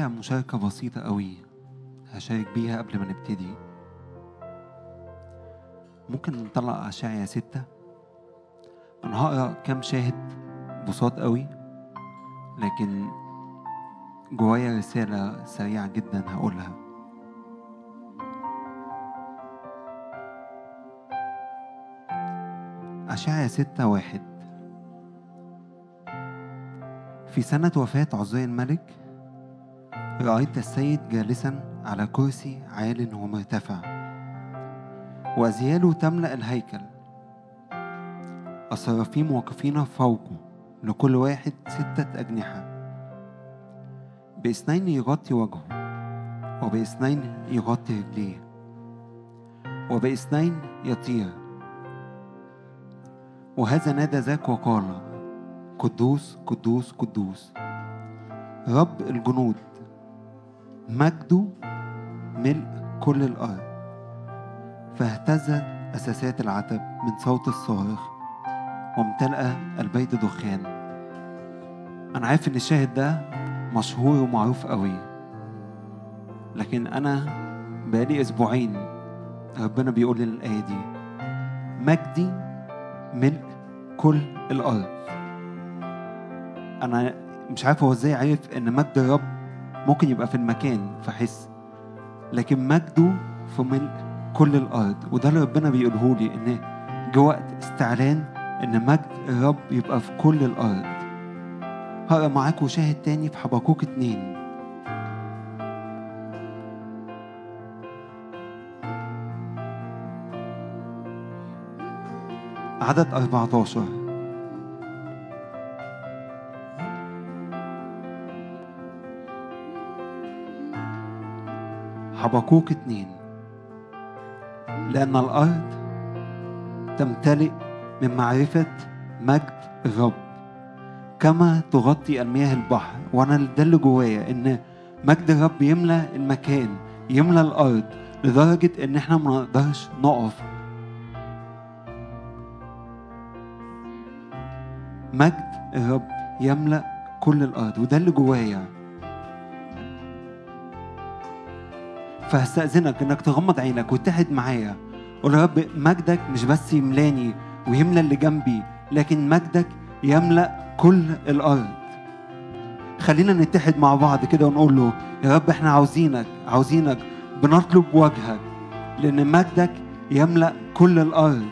جوايا مشاركة بسيطة قوي. هشارك بيها قبل ما نبتدي. ممكن نطلع أشعيا ستة. أنا هقرأ كام شاهد بساط قوي لكن جوايا رسالة سريعة جدا هقولها. أشعيا ستة واحد. في سنة وفاة عزي الملك رأيت السيد جالسا على كرسي عال ومرتفع. وأزياله تملأ الهيكل. الصرافيم واقفين فوقه لكل واحد ستة أجنحة. بإثنين يغطي وجهه وبإثنين يغطي رجليه وبإثنين يطير. وهذا نادى ذاك وقال قدوس قدوس قدوس. رب الجنود. مجده ملء كل الأرض. فاهتزت أساسات العتب من صوت الصارخ وامتلأ البيت دخان. أنا عارف إن الشاهد ده مشهور ومعروف قوي لكن أنا بقالي أسبوعين ربنا بيقول لي الآية دي. مجدي ملء كل الأرض. أنا مش عارف هو إزاي عرف إن مجد الرب ممكن يبقى في المكان فحس لكن مجده في ملء كل الأرض. وده اللي ربنا بيقوله لي إن جه وقت استعلان إن مجد الرب يبقى في كل الأرض. هقرأ معاكم شاهد تاني في حبقوك اتنين. عدد 14 حبقوك اتنين. لأن الأرض تمتلئ من معرفة مجد الرب. كما تغطي المياه البحر وأنا ده اللي جوايا إن مجد الرب يملى المكان يملى الأرض لدرجة إن إحنا ما نقدرش نقف. مجد الرب يملأ كل الأرض وده اللي جوايا. فهستأذنك إنك تغمض عينك وتحد معايا. قول يا رب مجدك مش بس يملاني ويملى اللي جنبي لكن مجدك يملأ كل الأرض. خلينا نتحد مع بعض كده ونقول له يا رب إحنا عاوزينك عاوزينك بنطلب وجهك لأن مجدك يملأ كل الأرض.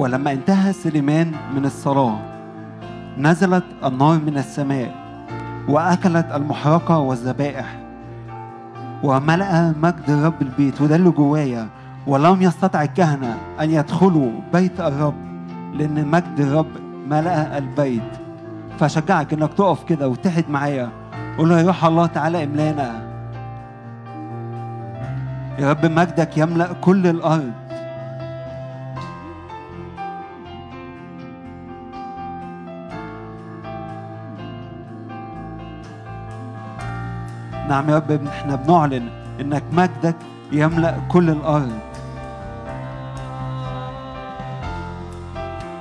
ولما انتهى سليمان من الصلاة نزلت النار من السماء وأكلت المحرقة والذبائح وملأ مجد الرب البيت وده اللي جوايا ولم يستطع الكهنة أن يدخلوا بيت الرب لأن مجد الرب ملأ البيت. فأشجعك إنك تقف كده وتحد معايا قول له يا روح الله تعالى املانا. يا رب مجدك يملأ كل الأرض. نعم يا رب إحنا بنعلن إنك مجدك يملأ كل الأرض.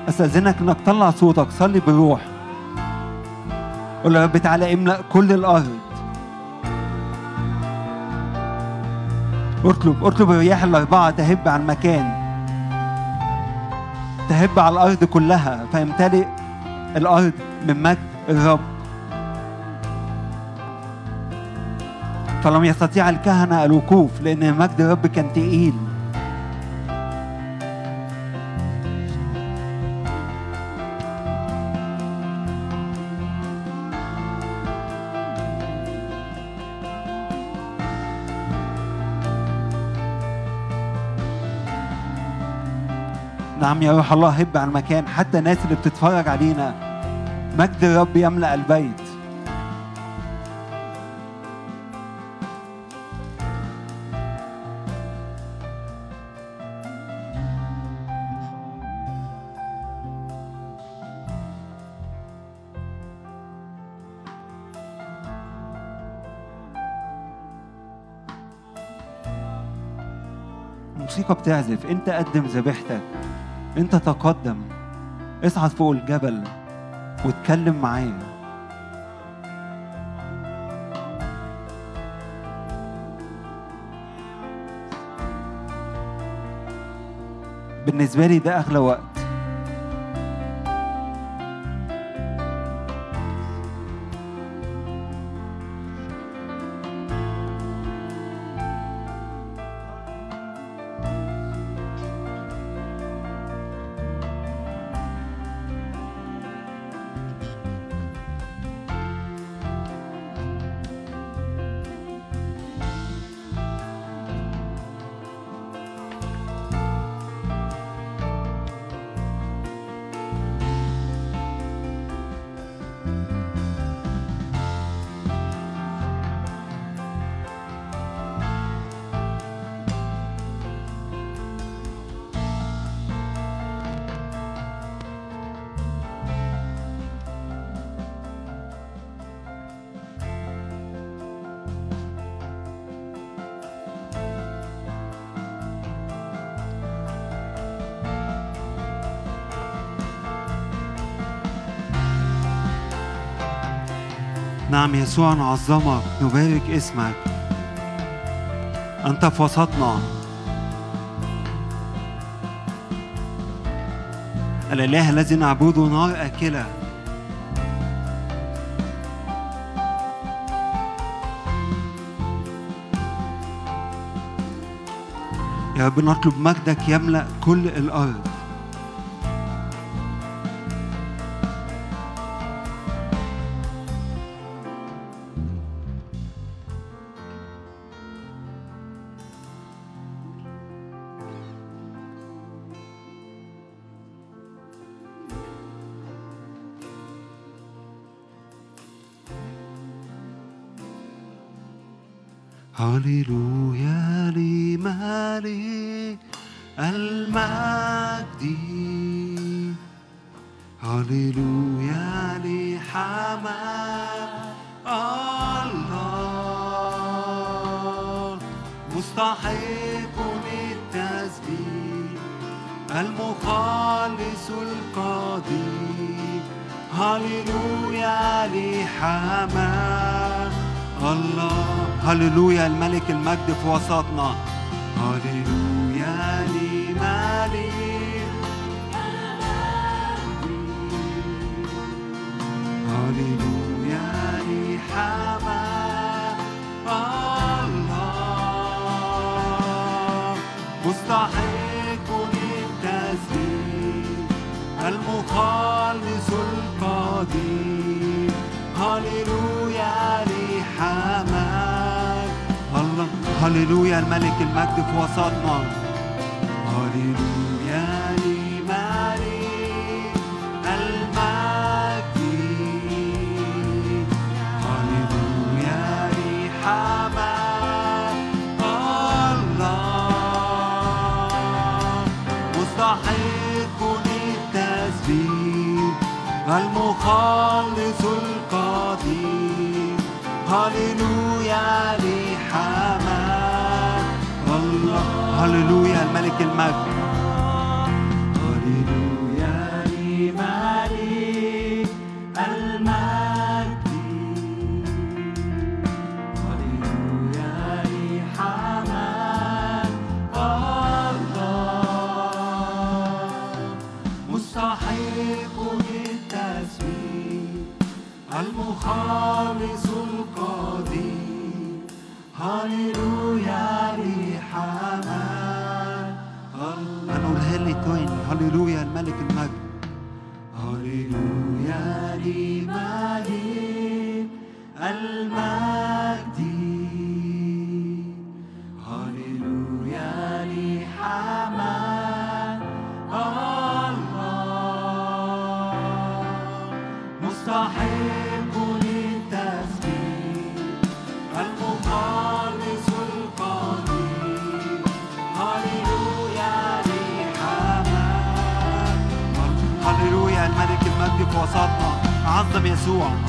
أستأذنك إنك تطلع صوتك صلي بالروح قول يا رب تعالى املأ كل الأرض. اطلب اطلب الرياح الأربعة تهب على المكان. تهب على الأرض كلها فيمتلئ الأرض من مجد الرب. فلم يستطيع الكهنة الوقوف لأن مجد الرب كان تقيل. نعم يا روح الله هب على المكان حتى الناس اللي بتتفرج علينا. مجد الرب يملأ البيت. الموسيقى بتعزف انت قدم ذبيحتك انت تقدم. اصعد فوق الجبل واتكلم معاه بالنسبة لي ده أغلى وقت. يسوع نعظمك نبارك اسمك. أنت في وسطنا. الإله الذي نعبده نار آكلة. يا رب نطلب مجدك يملأ كل الأرض. هللويا لمالك المجد. هللويا لحمام الله. مستحق للتسبيح المخلص القدير هللويا لحمام الله. هللويا الملك المجد في وسطنا. هللويا لملك هللويا لحمام الله. مستحق للتسبيح المخلص القدير هللويا الملك المجد في وسطنا. هللويا لملك المجد. الله. مستحق للتسبيح المخلص القدير. هللويا الله هللويا الملك المجد لملك المجد الله مستحق المخلص القدير هللويا هللويا الملك المجد. عظم يسوع هللويا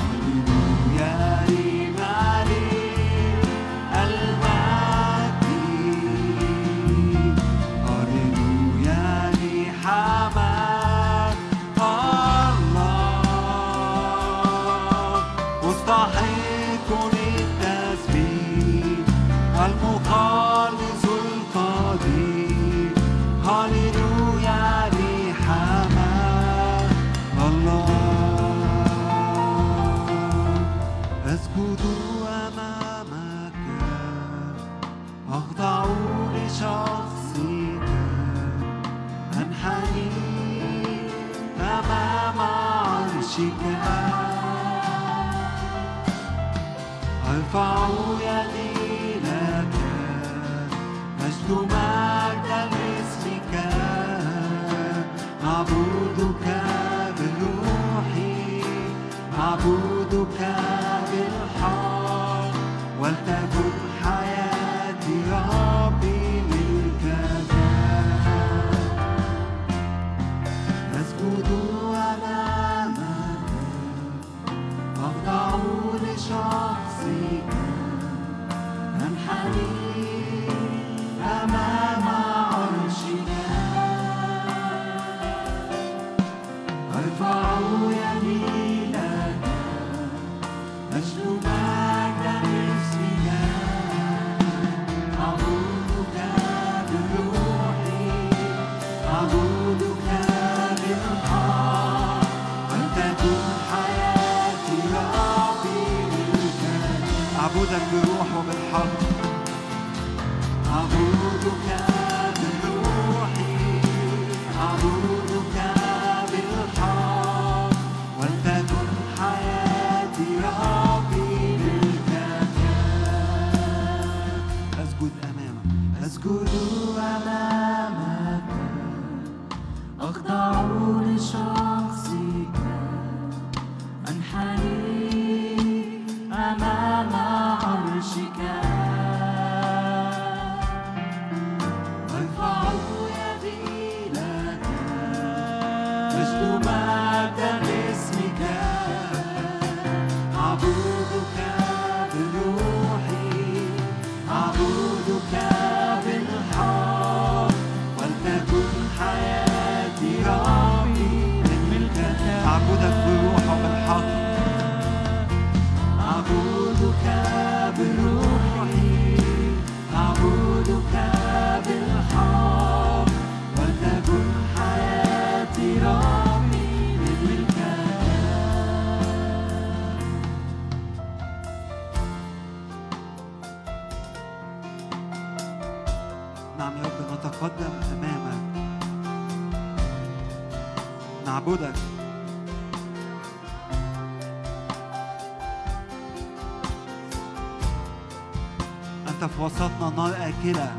كده.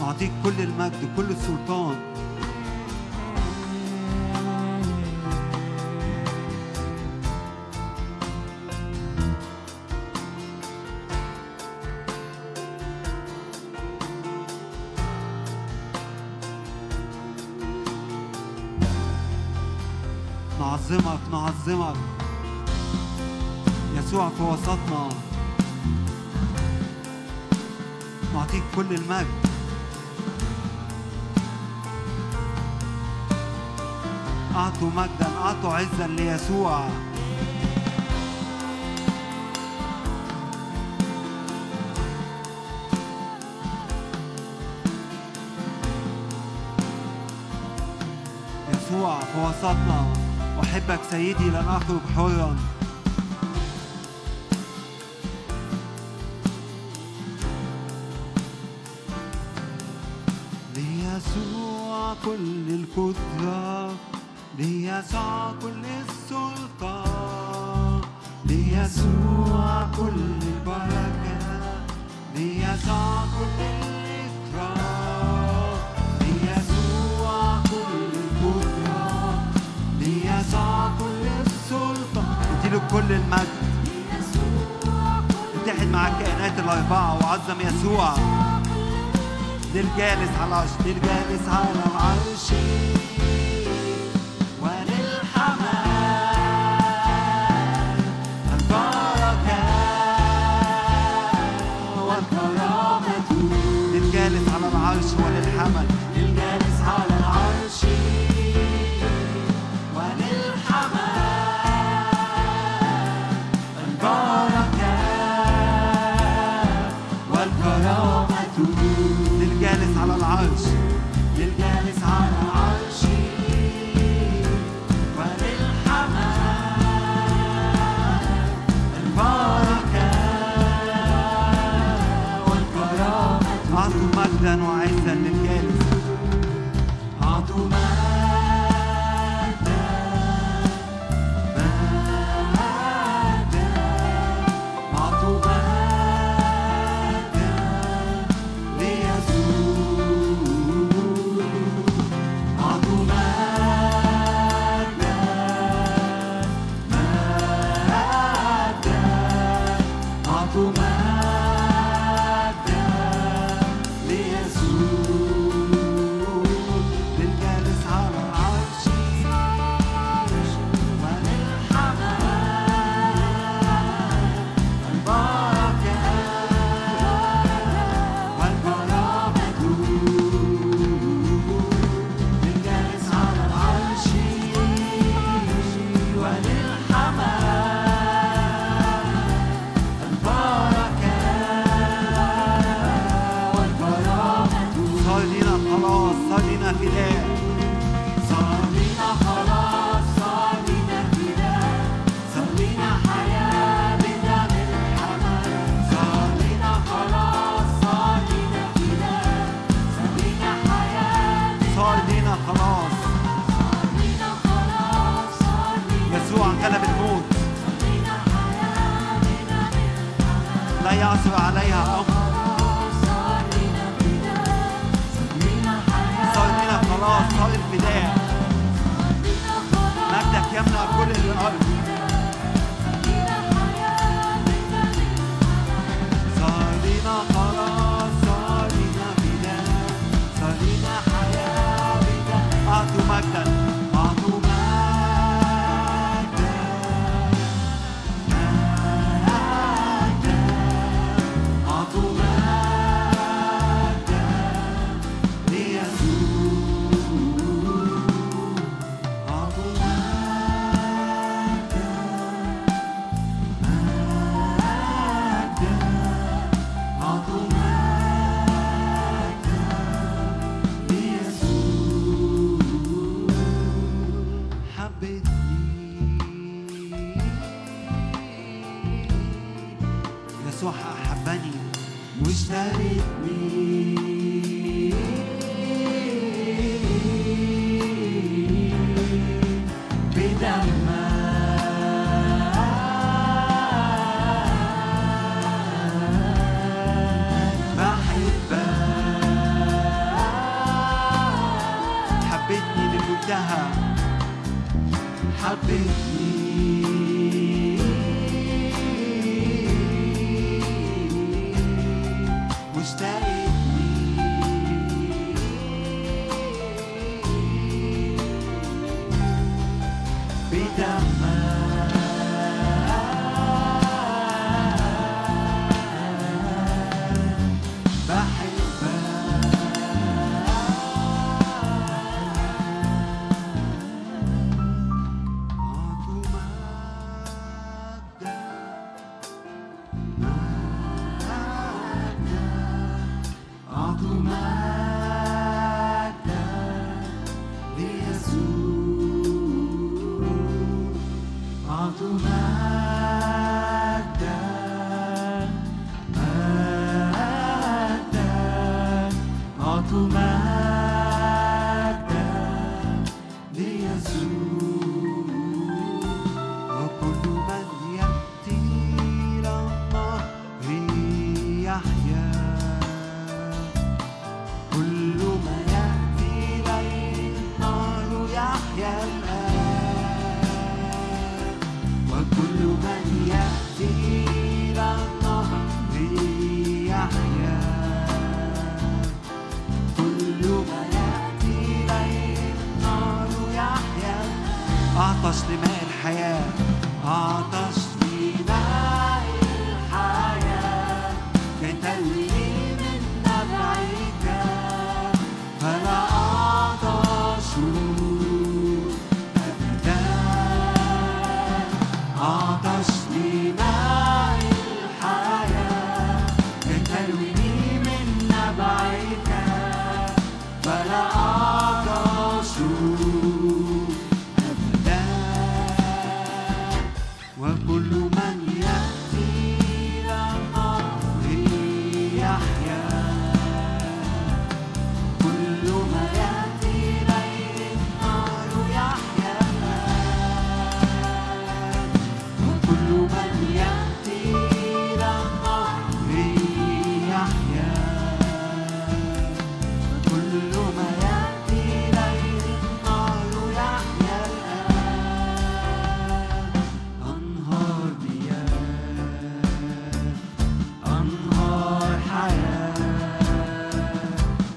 نعطيك كل المجد كل السلطان. يسوع يسوع في وسطنا أحبك سيدي لن أخرج حرا. ليسوع كل القدرة. ليسوع كل السلطة ليسوع كل البركة ليسوع كل الإكرام ليسوع كل القدرة ليسوع كل السلطة. اديله كل المجد. اتحد مع الكائنات الأربعة وعظم يسوع. للجالس على العرش للجالس على العرش. العرش وللحمل. للجالس على العرش. البركة. والكرامة. للجالس على العرش.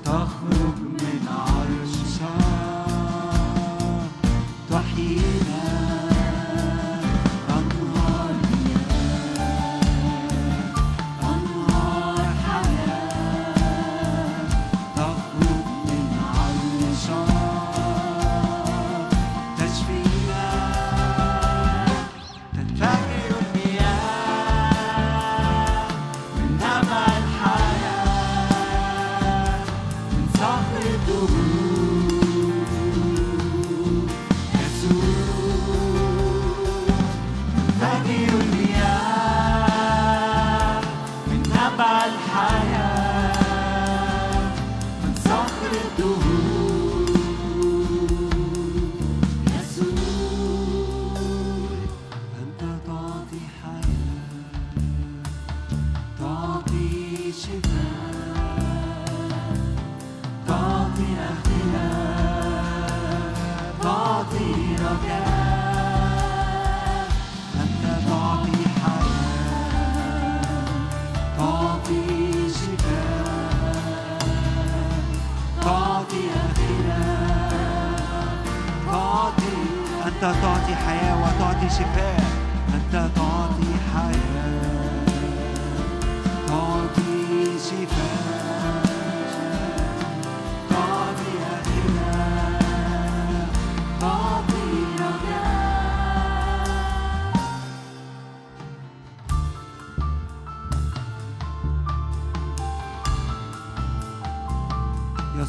Ah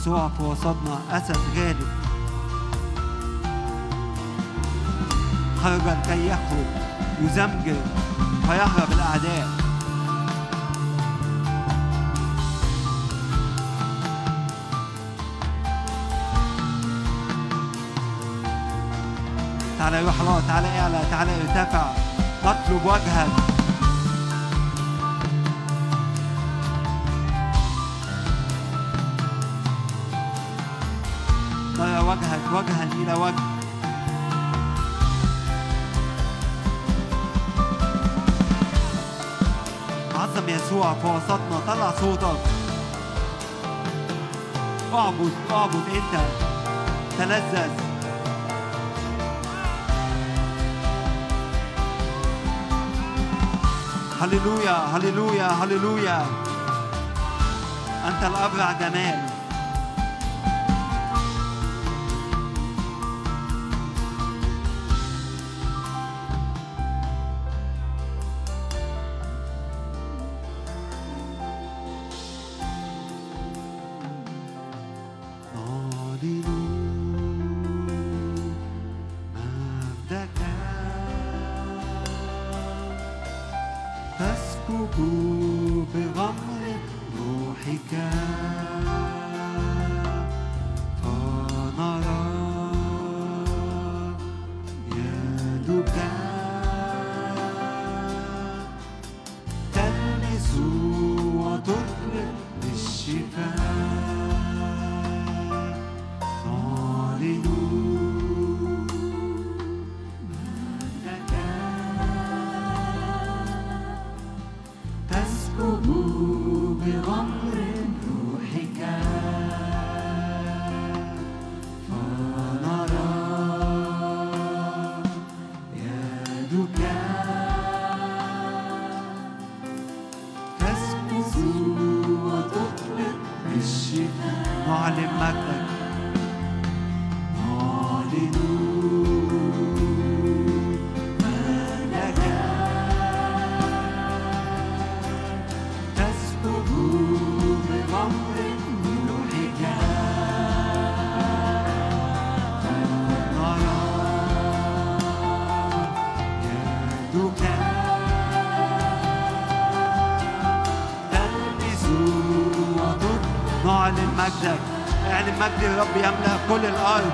يسوع في وسطنا أسد غالب خرج كي يخرج يزمجر فيهرب الأعداء. تعالى يا روح الله تعالى اعلى تعالى ارتفع نطلب وجهك إلى وجه. عظم يسوع في وسطنا طلع صوتك. اعبد اعبد أنت. تلذذ. هللويا هللويا هللويا. أنت الأبرع جمال مجد الرب يملأ كل الأرض.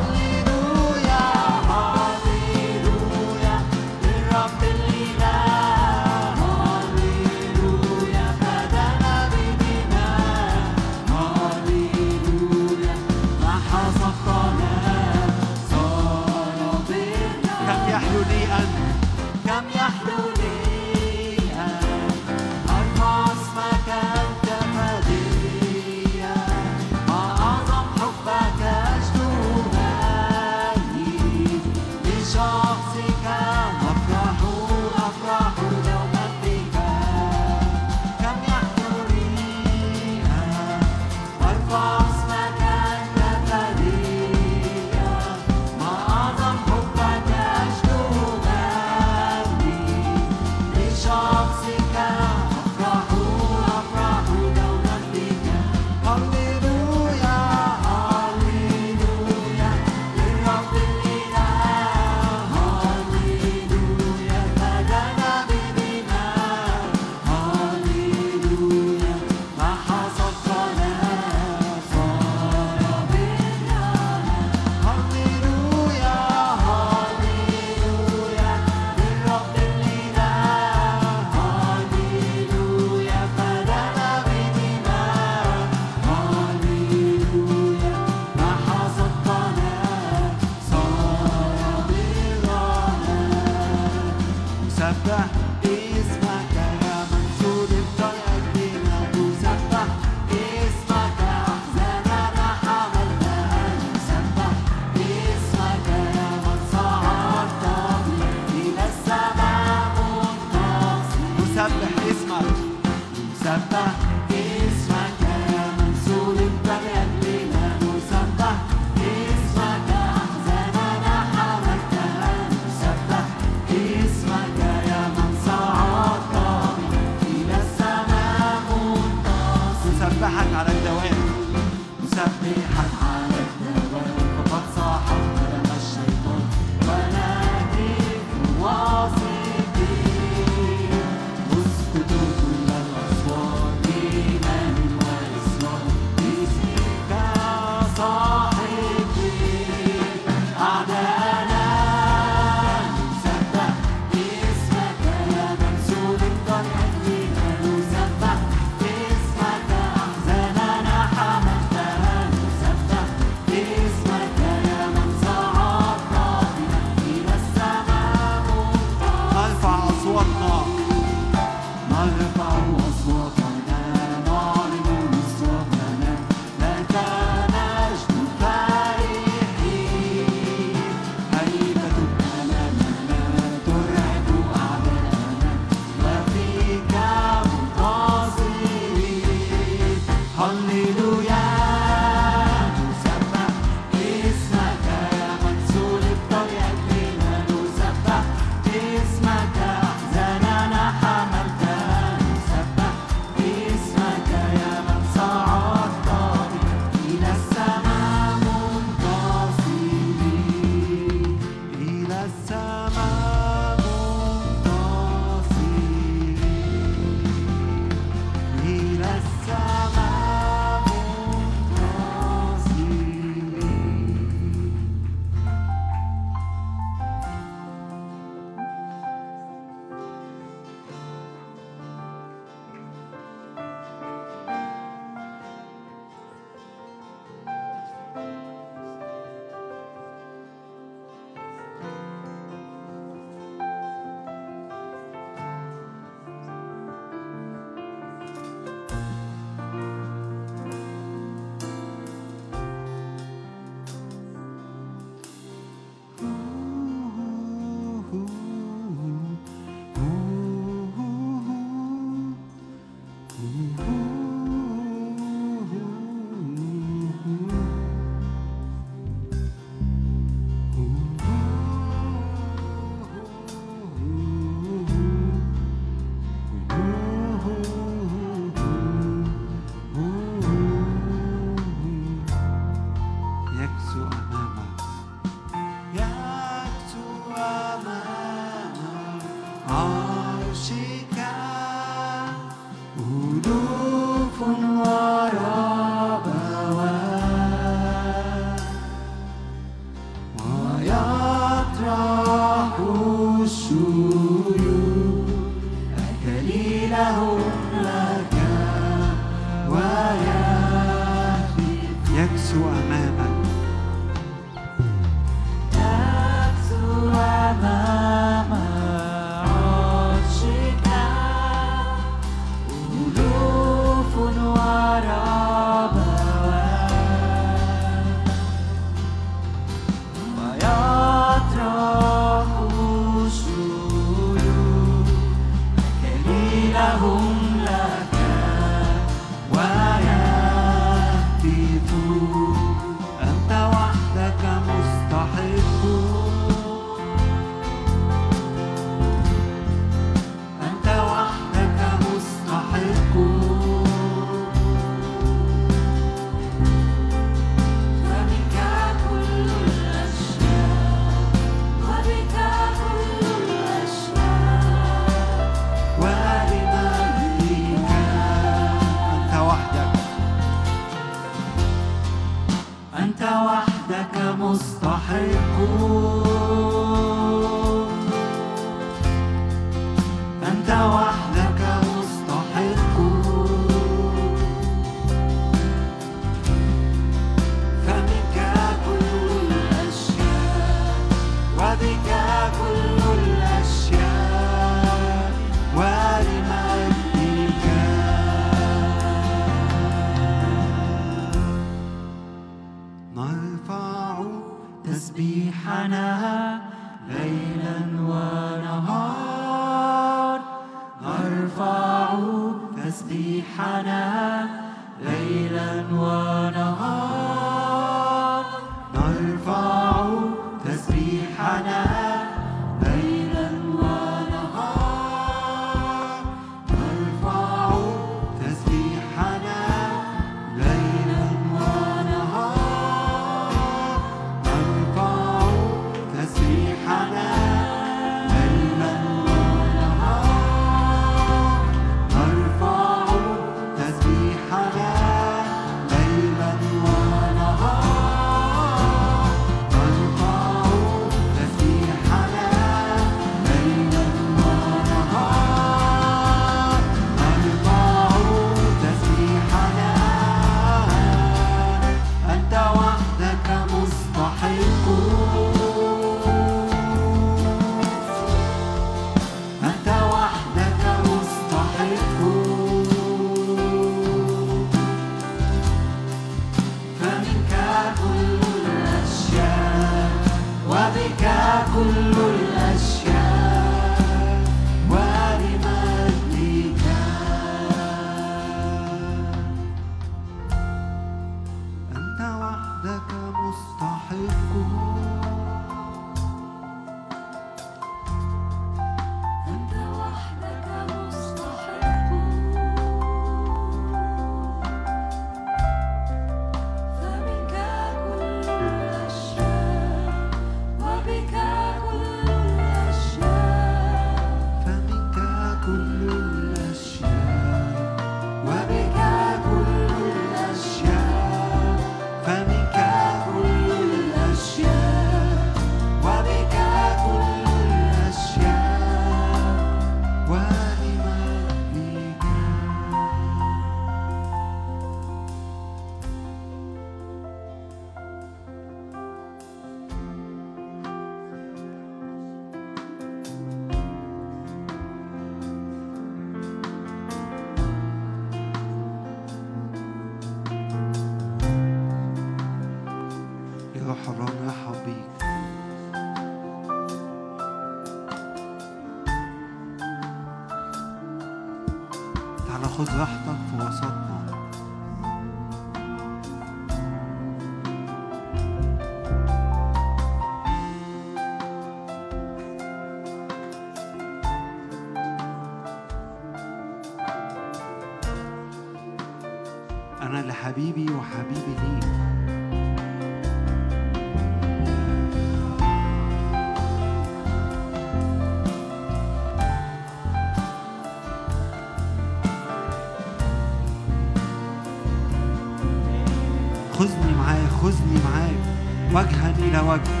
难怪。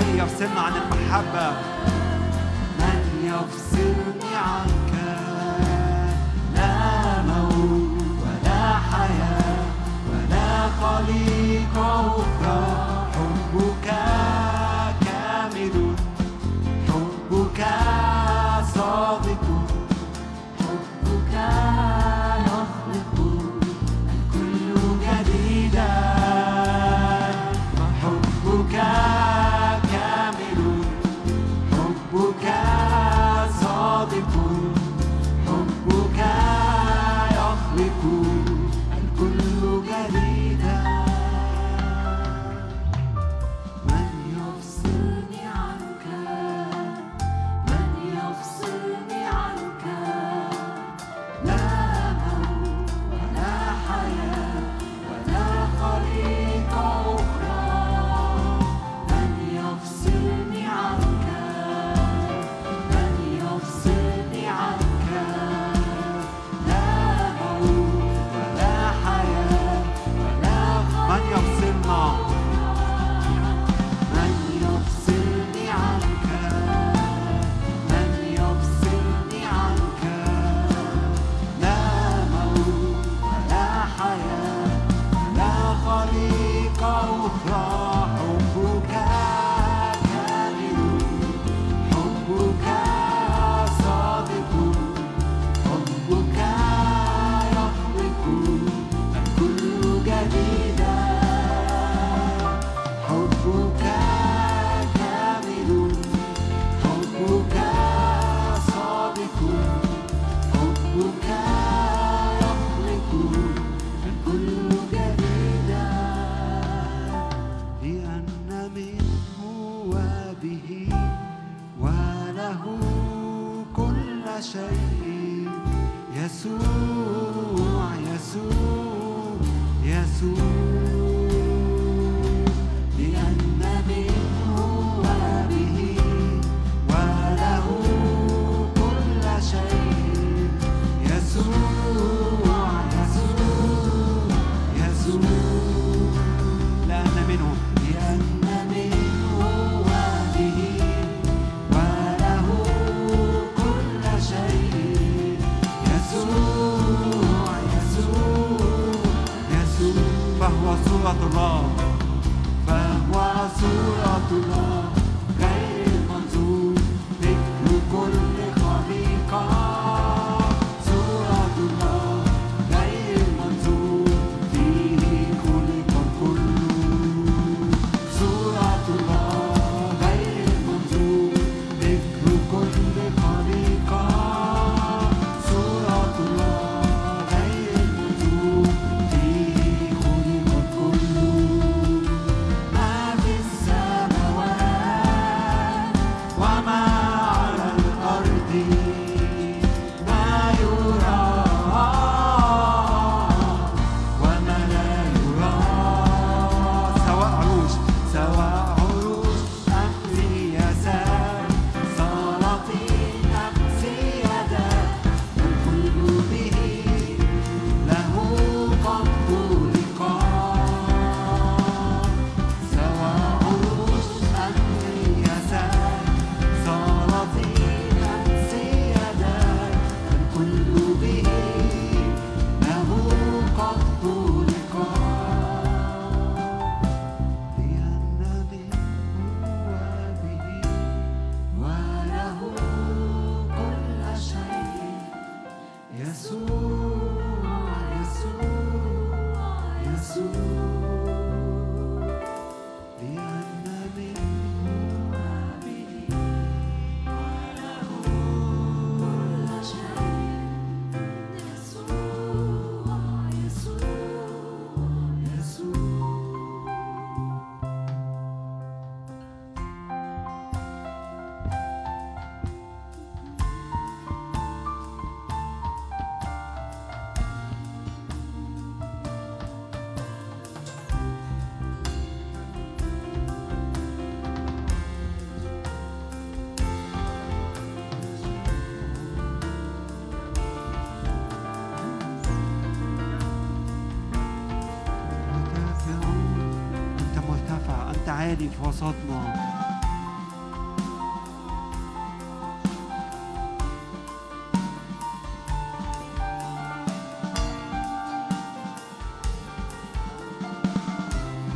حبك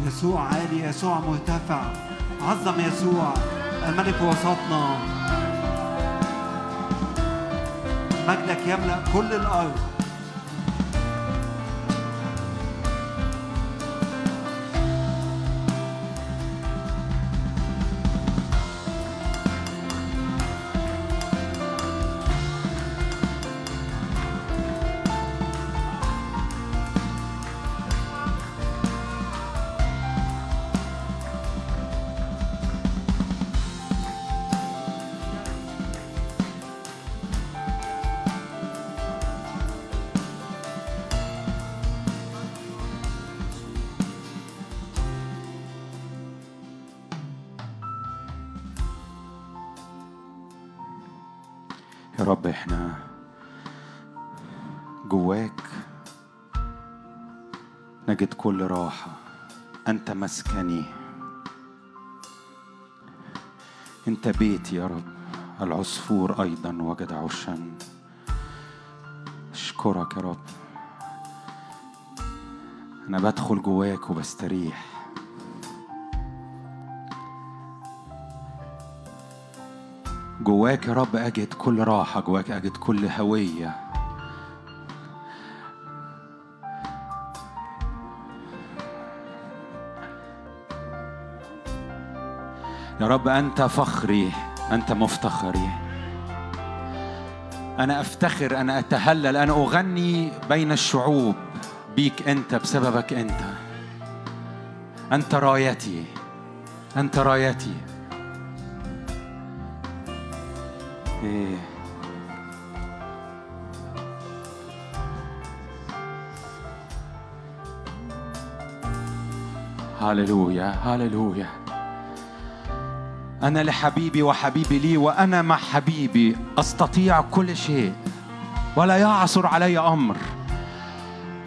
يسوع عالي يسوع مرتفع. عظم يسوع. الملك وسطنا. مجدك يملأ كل الأرض. مسكني أنت بيتي يا رب العصفور أيضا وجد عشا أشكرك يا رب. أنا بدخل جواك وبستريح. جواك يا رب أجد كل راحة جواك أجد كل هوية. يا رب أنت فخري أنت مفتخري. أنا أفتخر أنا أتهلل أنا أغني بين الشعوب بيك أنت بسببك أنت. أنت رايتي أنت رايتي. إيه. هللويا هللويا أنا لحبيبي وحبيبي لي وأنا مع حبيبي. أستطيع كل شيء. ولا يعثر علي أمر.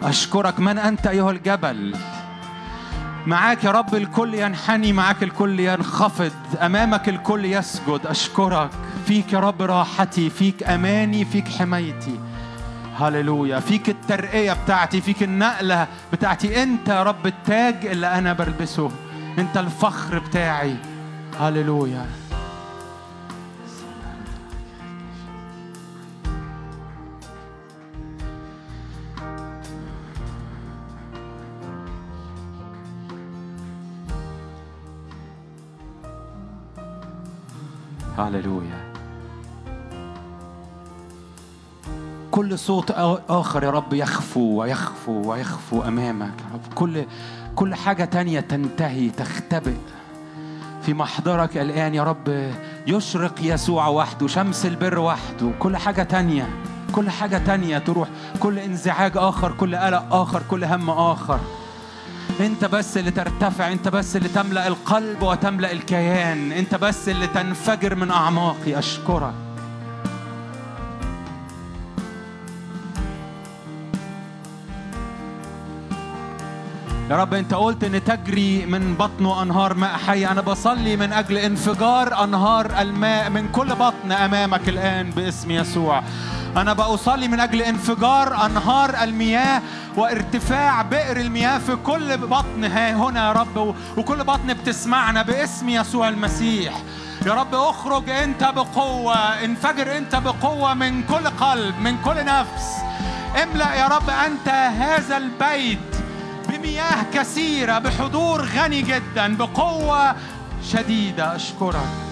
أشكرك من أنت أيها الجبل. معاك يا رب الكل ينحني معاك الكل ينخفض. أمامك الكل يسجد. أشكرك. فيك يا رب راحتي فيك أماني فيك حمايتي. هللويا. فيك الترقية بتاعتي فيك النقلة بتاعتي. أنت يا رب التاج اللي أنا بلبسه. أنت الفخر بتاعي. هللويا هللويا كل صوت آخر يا رب يخفو ويخفو ويخفو أمامك. يا رب كل كل حاجة تانية تنتهي تختبئ. في محضرك الآن يا رب يشرق يسوع وحده شمس البر وحده كل حاجة تانية كل حاجة تانية تروح كل انزعاج آخر كل قلق آخر كل هم آخر. انت بس اللي ترتفع انت بس اللي تملأ القلب وتملأ الكيان انت بس اللي تنفجر من أعماقي أشكرك. يا رب انت قلت ان تجري من بطنه انهار ماء حي. أنا بصلي من أجل انفجار انهار الماء من كل بطن امامك الان باسم يسوع. أنا بصلي من أجل انفجار انهار المياه وارتفاع بئر المياه في كل بطن ها هنا يا رب وكل بطن بتسمعنا باسم يسوع المسيح. يا رب اخرج انت بقوة انفجر انت بقوة من كل قلب من كل نفس. املأ يا رب انت هذا البيت. بمياه كثيرة بحضور غني جدا بقوة شديدة. أشكرك.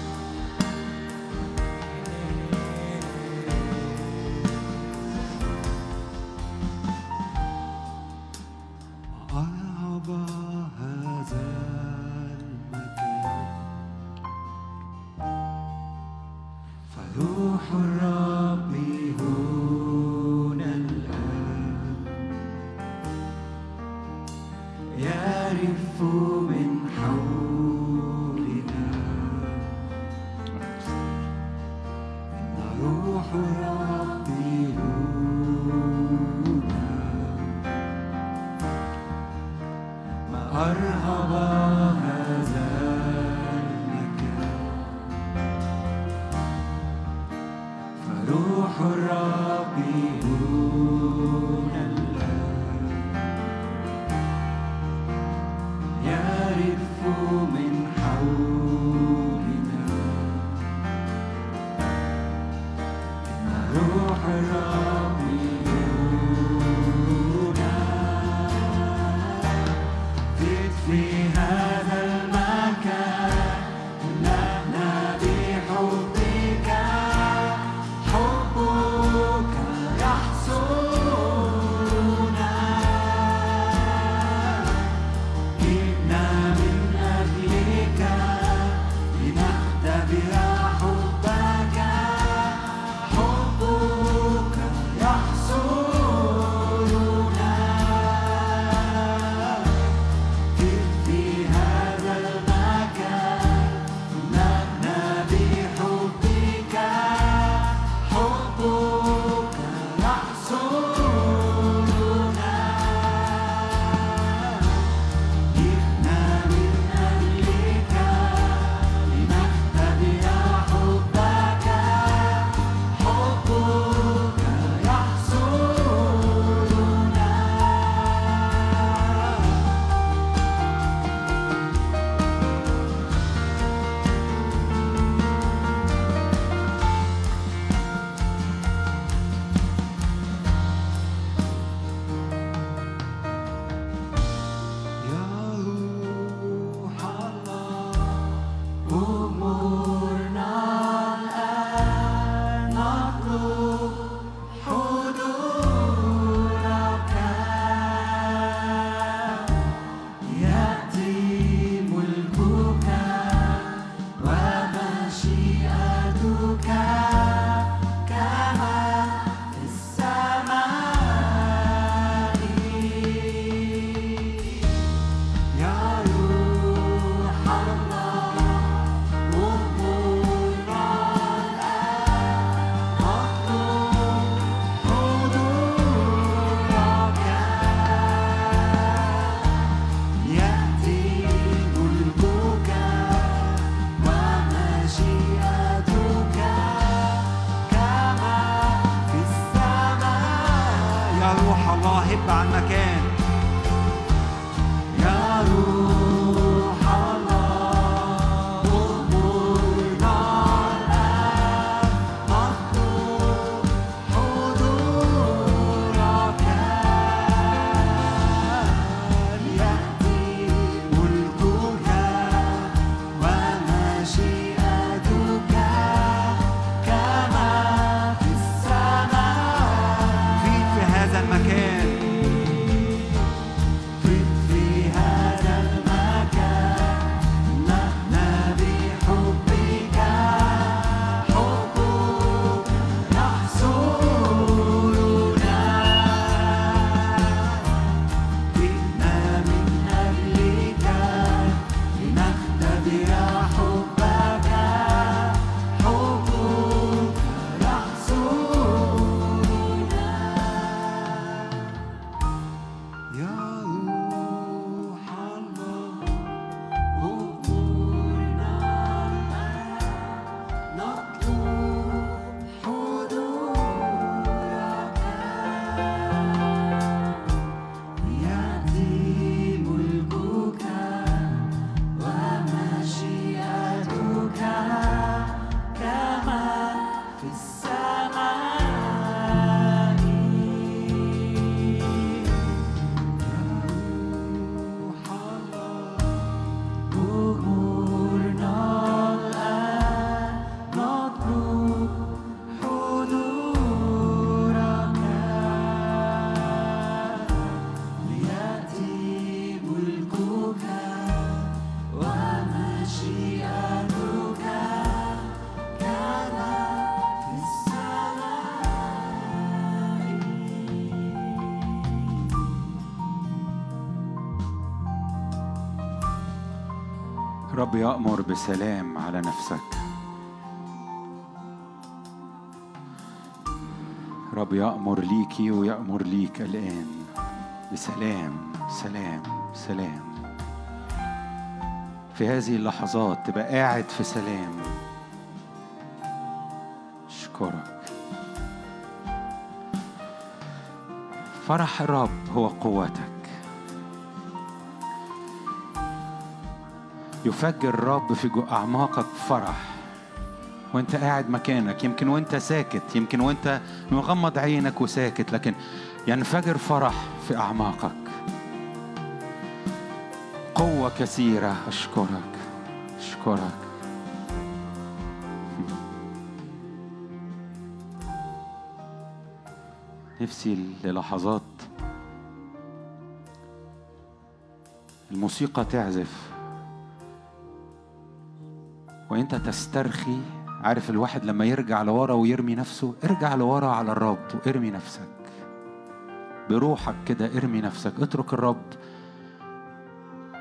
يأمر بسلام على نفسك. رب يأمر ليكي ويأمر ليك الآن. بسلام سلام سلام. في هذه اللحظات تبقى قاعد في سلام. أشكرك. فرح الرب هو قوتك. يفجر الرب في أعماقك فرح. وانت قاعد مكانك. يمكن وانت ساكت. يمكن وانت مغمض عينك وساكت لكن ينفجر فرح في أعماقك. قوة كثيرة. أشكرك. أشكرك. نفسي للحظات الموسيقى تعزف. وانت تسترخي عارف الواحد لما يرجع لورا ويرمي نفسه ارجع لورا على الرب وارمي نفسك. بروحك كده ارمي نفسك اترك الرب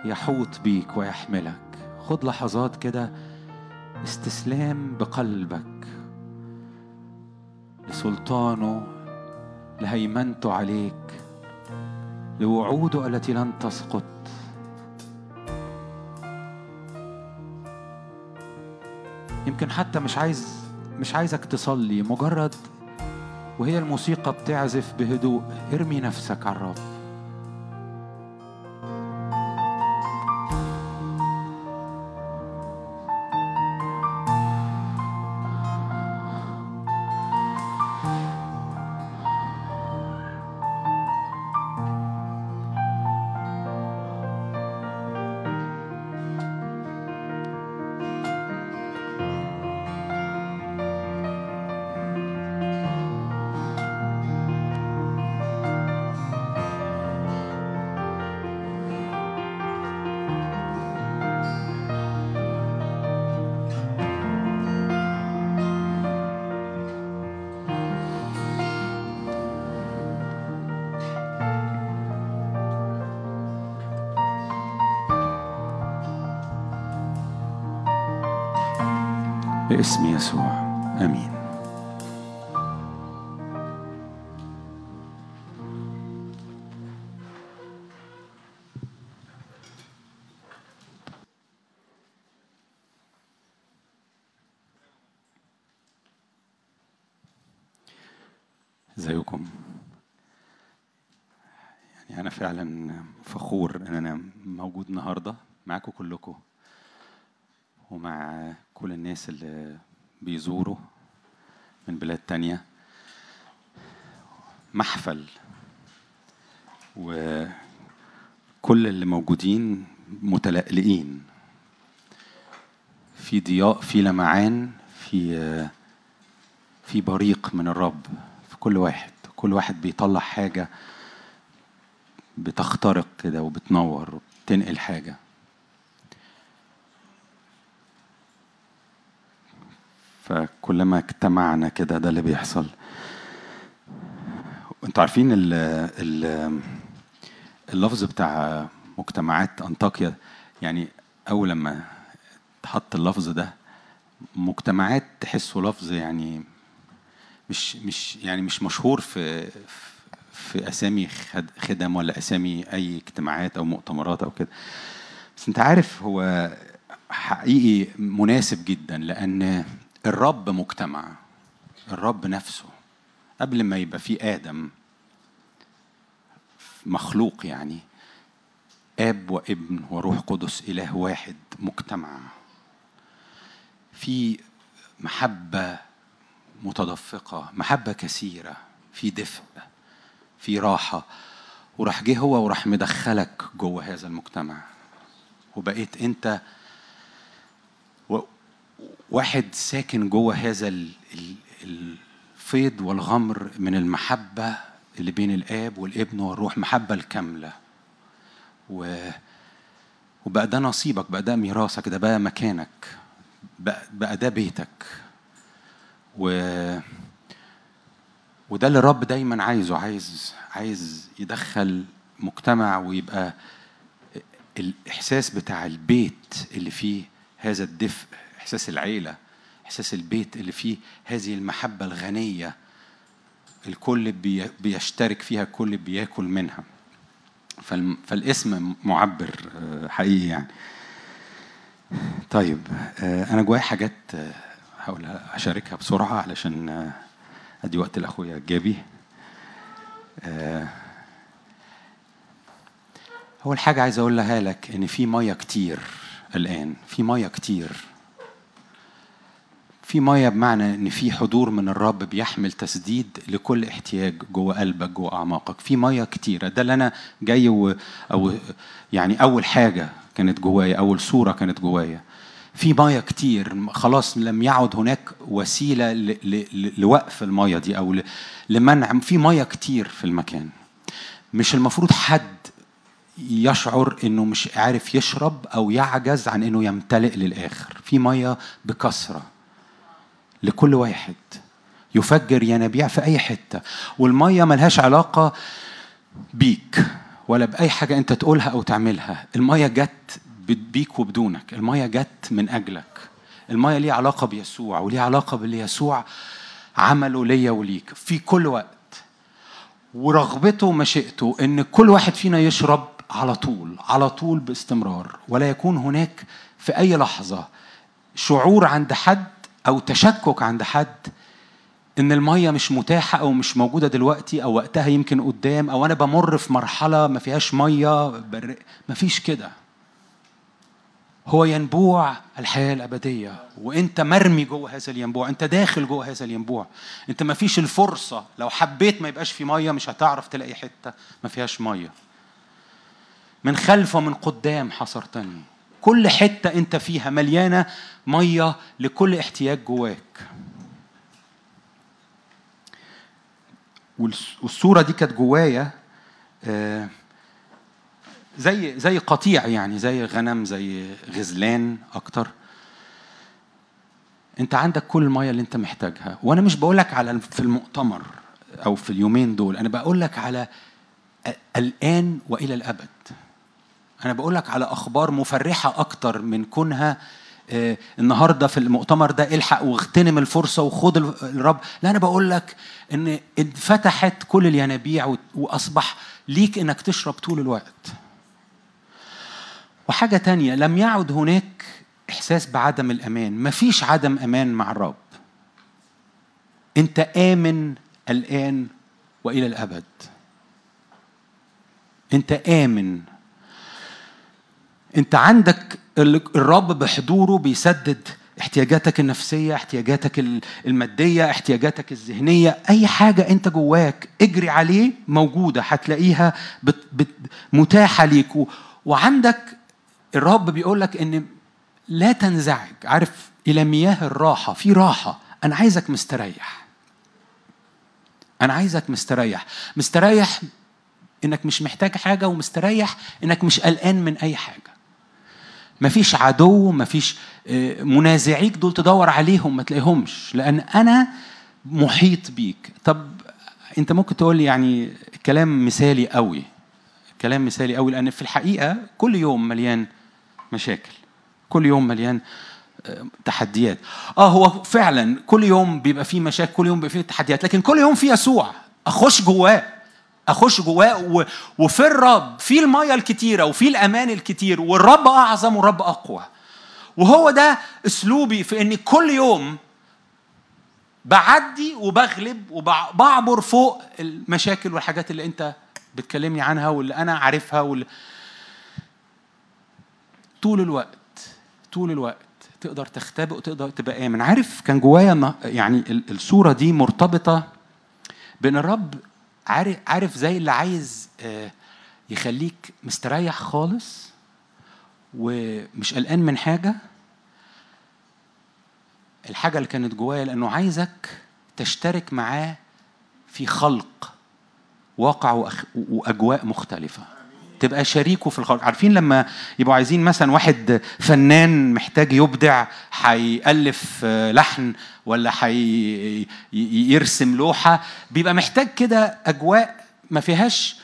يحوط بيك ويحملك. خد لحظات كده استسلام بقلبك لسلطانه لهيمنته عليك لوعوده التي لن تسقط. يمكن حتى مش عايز مش عايزك تصلي مجرد وهي الموسيقى بتعزف بهدوء ارمي نفسك على الرب. الناس اللي بيزوروا من بلاد تانية. محفل وكل اللي موجودين متلألئين في ضياء في لمعان في في بريق من الرب في كل واحد. كل واحد بيطلع حاجة بتخترق كده وبتنور وبتنقل حاجة. فكلما اجتمعنا كده ده اللي بيحصل. أنتوا عارفين ال ال اللفظ بتاع مجتمعات أنطاكيا؟ يعني أول لما اتحط اللفظ ده مجتمعات تحسه لفظ يعني مش مش يعني مش مشهور في في أسامي خدم ولا أسامي أي اجتماعات أو مؤتمرات أو كده. بس أنت عارف هو حقيقي مناسب جدا لأن الرب مجتمع الرب نفسه. قبل ما يبقى في آدم مخلوق يعني آب وابن وروح قدس إله واحد مجتمع. في محبة متدفقة محبة كثيرة في دفء في راحة. وراح جه هو وراح مدخلك جوه هذا المجتمع. وبقيت أنت واحد ساكن جوه هذا الفيض والغمر من المحبة اللي بين الآب والابن والروح محبة الكاملة. و وبقى ده نصيبك بقى ده ميراثك ده بقى مكانك بقى, بقى ده بيتك. و وده اللي الرب دايما عايزه عايز عايز يدخل مجتمع ويبقى الإحساس بتاع البيت اللي فيه هذا الدفء إحساس العيلة إحساس البيت اللي فيه هذه المحبة الغنية الكل بيشترك فيها الكل بياكل منها. فالاسم معبر حقيقي يعني. طيب أنا جوايا حاجات هحاول أشاركها بسرعة علشان أدي وقت لأخويا جابي. أول حاجة عايز أقولها لك إن في مية كتير الآن في مية كتير في مية بمعنى إن في حضور من الرب بيحمل تسديد لكل احتياج جوه قلبك جوه أعماقك. في مية كتيرة. ده اللي أنا جاي و... أو يعني أول حاجة كانت جوايا أول صورة كانت جوايا. في مية كتير. خلاص لم يعد هناك وسيلة ل... ل... لوقف المية دي أو ل... لمنع. في مية كتير في المكان. مش المفروض حد يشعر إنه مش عارف يشرب أو يعجز عن إنه يمتلئ للآخر. في مية بكثرة. لكل واحد. يفجر ينابيع في أي حتة. والمية ملهاش علاقة بيك ولا بأي حاجة أنت تقولها أو تعملها. المية جت بيك وبدونك. المية جت من أجلك. المية ليها علاقة بيسوع وليها علاقة باللي يسوع عمله ليا وليك. في كل وقت. ورغبته ومشيئته أن كل واحد فينا يشرب على طول على طول باستمرار. ولا يكون هناك في أي لحظة شعور عند حد أو تشكك عند حد إن المية مش متاحة أو مش موجودة دلوقتي أو وقتها يمكن قدام أو أنا بمر في مرحلة ما فيهاش بر... ما فيش كده. هو ينبوع الحياة الأبدية. وأنت مرمي جوه هذا الينبوع. أنت داخل جوه هذا الينبوع. أنت ما فيش الفرصة. لو حبيت ما يبقاش في مية مش هتعرف تلاقي حتة ما فيهاش مية. من خلف ومن قدام حصرتني. كل حتة أنت فيها مليانة مية لكل احتياج جواك. والصورة دي كانت جوايا زي زي قطيع يعني زي غنم زي غزلان أكتر. أنت عندك كل المية اللي أنت محتاجها. وأنا مش بقولك على في المؤتمر أو في اليومين دول. أنا بقولك على الآن وإلى الأبد. أنا بقول لك على أخبار مفرحة أكتر من كونها آه النهارده في المؤتمر ده الحق واغتنم الفرصة وخد الرب، لا أنا بقول لك إن اتفتحت كل الينابيع وأصبح ليك إنك تشرب طول الوقت. وحاجة تانية لم يعد هناك إحساس بعدم الأمان، مفيش عدم أمان مع الرب. أنت آمن الآن وإلى الأبد. أنت آمن أنت عندك الرب بحضوره بيسدد احتياجاتك النفسية احتياجاتك ال- المادية احتياجاتك الذهنية. أي حاجة أنت جواك اجري عليه موجودة هتلاقيها بت بت متاحة ليك. وعندك الرب بيقول لك إن لا تنزعج. عارف إلى مياه الراحة. في راحة. أنا عايزك مستريح. أنا عايزك مستريح. مستريح إنك مش محتاج حاجة ومستريح إنك مش قلقان من أي حاجة. مفيش عدو مفيش آه، منازعيك دول تدور عليهم ما تلاقيهمش لأن أنا محيط بيك. طب أنت ممكن تقول لي يعني كلام مثالي قوي كلام مثالي قوي لأن في الحقيقة كل يوم مليان مشاكل كل يوم مليان آه، تحديات. آه هو فعلا كل يوم بيبقى فيه مشاكل كل يوم بيبقى فيه تحديات لكن كل يوم فيه يسوع. أخش جواه. أخش جواه. وفي الرب في المية الكتيرة وفي الأمان الكتير والرب أعظم والرب أقوى وهو ده أسلوبي في إني كل يوم بعدي وبغلب وبعبر فوق المشاكل والحاجات اللي أنت بتكلمني عنها واللي أنا عارفها واللي طول الوقت طول الوقت تقدر تختبئ وتقدر تبقى آمن عارف كان جوايا يعني ال- الصورة دي مرتبطة بإن الرب عارف عارف زي اللي عايز آه، يخليك مستريح خالص ومش قلقان من حاجة الحاجة اللي كانت جوايا لأنه عايزك تشترك معاه في خلق واقع. وأجواء مختلفة تبقى شريكه في الخلق. عارفين لما يبقوا عايزين مثلا واحد فنان محتاج يبدع هيألف آه، لحن ولا هيرسم لوحة بيبقى محتاج كده أجواء ما فيهاش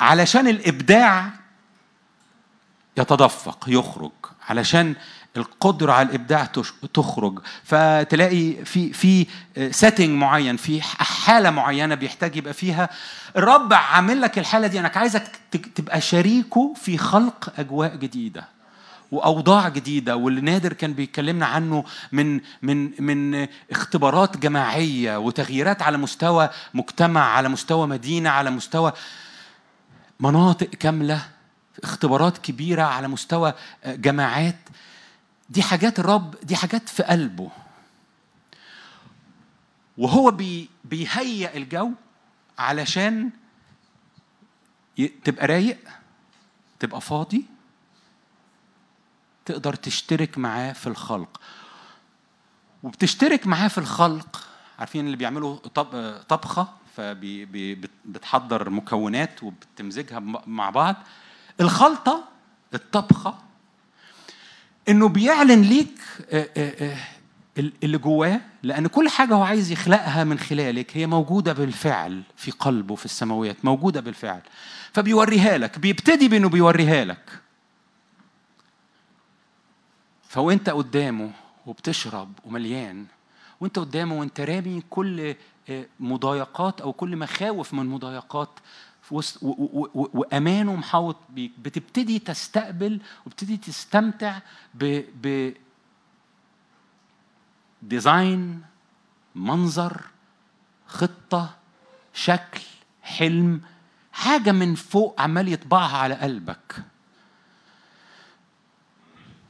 علشان الإبداع يتدفق يخرج علشان القدرة على الإبداع تخرج. فتلاقي في في سيتنج معين في حالة معينة بيحتاج يبقى فيها. الرب عامل لك الحالة دي. أنك عايزك تبقى شريكه في خلق أجواء جديدة وأوضاع جديدة. واللي نادر كان بيكلمنا عنه من من من اختبارات جماعية وتغييرات على مستوى مجتمع على مستوى مدينة على مستوى مناطق كاملة اختبارات كبيرة على مستوى جماعات. دي حاجات الرب دي حاجات في قلبه. وهو بي بيهيئ الجو علشان تبقى رايق تبقى فاضي تقدر تشترك معاه في الخلق. وبتشترك معاه في الخلق عارفين اللي بيعملوا طب طبخة فبتحضر مكونات وبتمزجها مع بعض. الخلطة الطبخة إنه بيعلن ليك آه، آه، آه، اللي جواه لأن كل حاجة هو عايز يخلقها من خلالك هي موجودة بالفعل في قلبه في السماويات موجودة بالفعل. فبيوريها لك بيبتدي بإنه بيوريها لك. فوأنت قدامه وبتشرب ومليان وأنت قدامه وأنت رامي كل مضايقات أو كل مخاوف من مضايقات في وسط وأمانه محاوط بيك. بتبتدي تستقبل وبتبتدي تستمتع ب ب ديزاين منظر خطة شكل حلم حاجة من فوق عمال يطبعها على قلبك.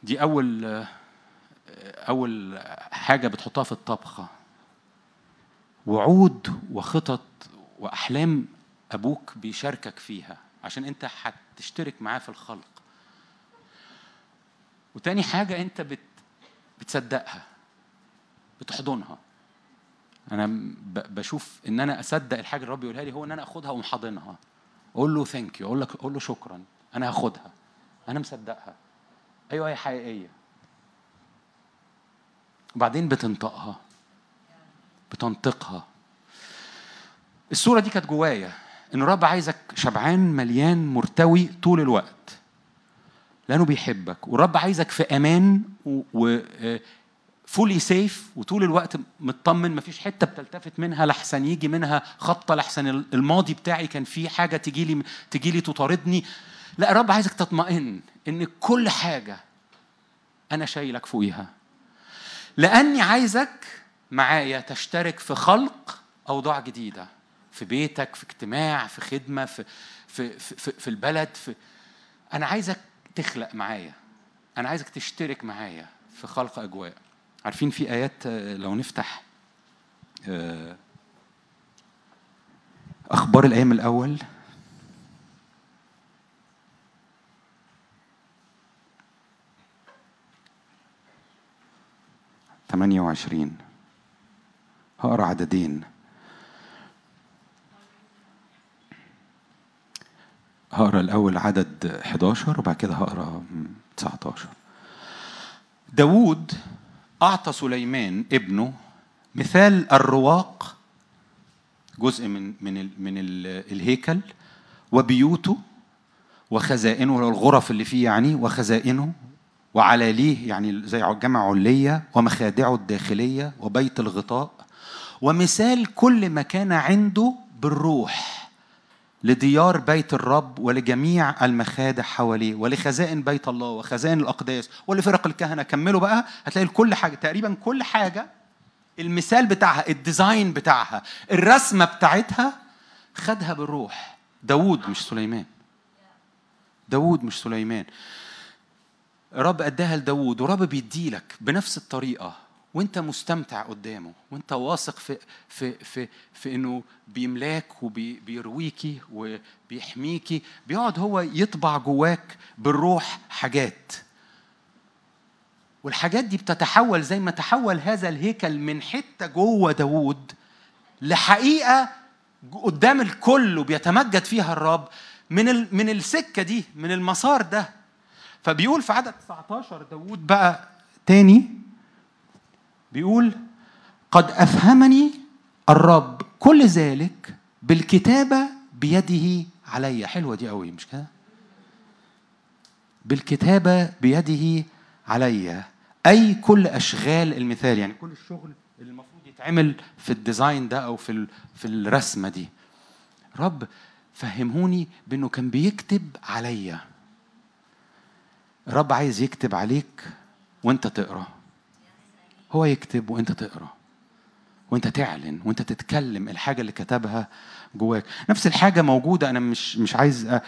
دي أول أول حاجة بتحطها في الطبخة. وعود وخطط وأحلام أبوك بيشاركك فيها عشان أنت هتشترك معاه في الخلق. وتاني حاجة أنت بت بتصدقها بتحضنها. أنا ب- بشوف إن أنا أصدق الحاجة اللي الرب يقولها لي هو إن أنا أخدها وأقوم حاضنها. أقول له ثانك يو أقول لك أقول له شكرا أنا هاخدها أنا مصدقها. أيوه هي حقيقية. وبعدين بتنطقها بتنطقها. الصورة دي كانت جوايا. إن الرب عايزك شبعان مليان مرتوي طول الوقت. لأنه بيحبك. والرب عايزك في أمان و فولي سيف وطول الوقت مطمن. مفيش حتة بتلتفت منها لحسن يجي منها خبطة لحسن الماضي بتاعي كان فيه حاجة تجي لي تجي لي تطاردني. لا الرب عايزك تطمئن إن كل حاجة أنا شايلك فوقيها. لأني عايزك معايا تشترك في خلق أوضاع جديدة. في بيتك في اجتماع في خدمة في في في, في, البلد في أنا عايزك تخلق معايا. أنا عايزك تشترك معايا في خلق أجواء. عارفين في آيات آه، لو نفتح آه، أخبار الأيام الأول. ثمانية وعشرين. هقرأ عددين. هقرأ الأول عدد 11 وبعد كده هقرأ 19 داوود أعطى سليمان ابنه مثال الرواق جزء من من من ال الهيكل وبيوته وخزائنه الغرف اللي فيه يعني وخزائنه وعلاليه يعني زي جمع علية ومخادعه الداخلية وبيت الغطاء ومثال كل ما كان عنده بالروح. لديار بيت الرب ولجميع المخادع حواليه ولخزائن بيت الله وخزائن الأقداس ولفرق الكهنة. كملوا بقى هتلاقي كل حاجة. تقريبا كل حاجة المثال بتاعها الديزاين بتاعها الرسمة بتاعتها خدها بالروح. داوود مش سليمان. داوود مش سليمان. رب اداها لداوود ورب بيديلك بنفس الطريقة. وانت مستمتع قدامه وانت واثق في في في في انه بيملاك وبيرويكي وبيحميكي بيقعد هو يطبع جواك بالروح حاجات. والحاجات دي بتتحول زي ما تحول هذا الهيكل من حتة جوه داوود لحقيقة قدام الكل وبيتمجد فيها الرب من من السكة دي من المسار ده. فبيقول في عدد 19 داوود بقى تاني بيقول قد أفهمني الرب كل ذلك بالكتابة بيده علي. حلوة دي قوي مش كده؟ بالكتابة بيده علي. أي كل أشغال المثال يعني كل الشغل اللي المفروض يتعمل في الديزاين ده أو في في الرسمة دي. رب فهموني بأنه كان بيكتب عليا الرب عايز يكتب عليك وأنت تقرأ. هو يكتب وانت تقرأ. وانت تعلن وانت تتكلم الحاجة اللي كتبها جواك. نفس الحاجة موجودة أنا مش مش عايز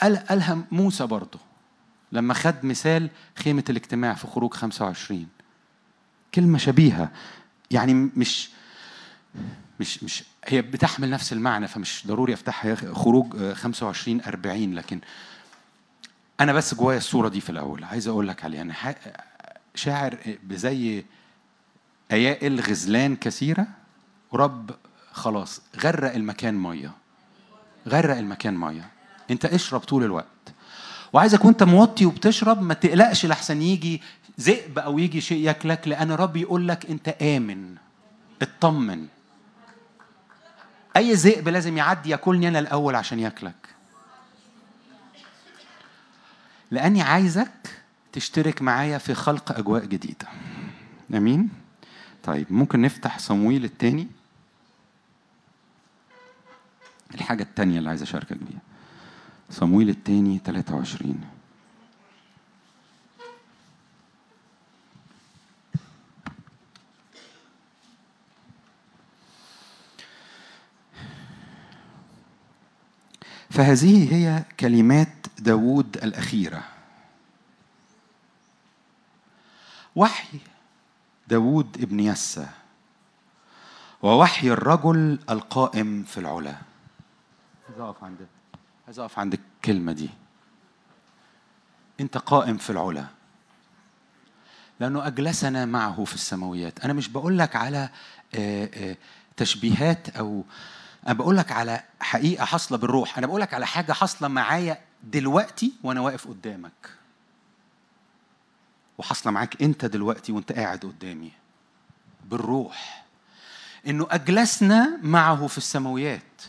قالها موسى برضه. لما خد مثال خيمة الاجتماع في خروج 25 كلمة شبيهة. يعني مش مش مش هي بتحمل نفس المعنى فمش ضروري أفتحها. خروج 25 40 لكن أنا بس جوايا الصورة دي في الأول. عايز أقول لك عليها. أنا شاعر بزي ايائل غزلان كثيرة؟ ورب خلاص غرق المكان مية. غرق المكان مية. أنت اشرب طول الوقت. وعايزك وأنت موطي وبتشرب ما تقلقش لحسن يجي ذئب أو يجي شيء ياكلك لأن الرب يقول لك أنت آمن اطمن. أي ذئب لازم يعدي ياكلني أنا الأول عشان ياكلك. لأني عايزك تشترك معايا في خلق أجواء جديدة. آمين. طيب ممكن نفتح صمويل الثاني الحاجة الثانية اللي عايز أشاركك بيها. صمويل الثاني 23 فهذه هي كلمات داوود الأخيرة. وحي. داوود ابن يسى ووحي الرجل القائم في العلا. عايز أقف عند عايز أقف عند الكلمة دي. أنت قائم في العلا. لأنه أجلسنا معه في السماويات. أنا مش بقول لك على تشبيهات أو أنا بقول لك على حقيقة حاصلة بالروح. أنا بقول لك على حاجة حاصلة معايا دلوقتي وأنا واقف قدامك. وحاصلة معاك أنت دلوقتي وأنت قاعد قدامي. بالروح. إنه أجلسنا معه في السماويات.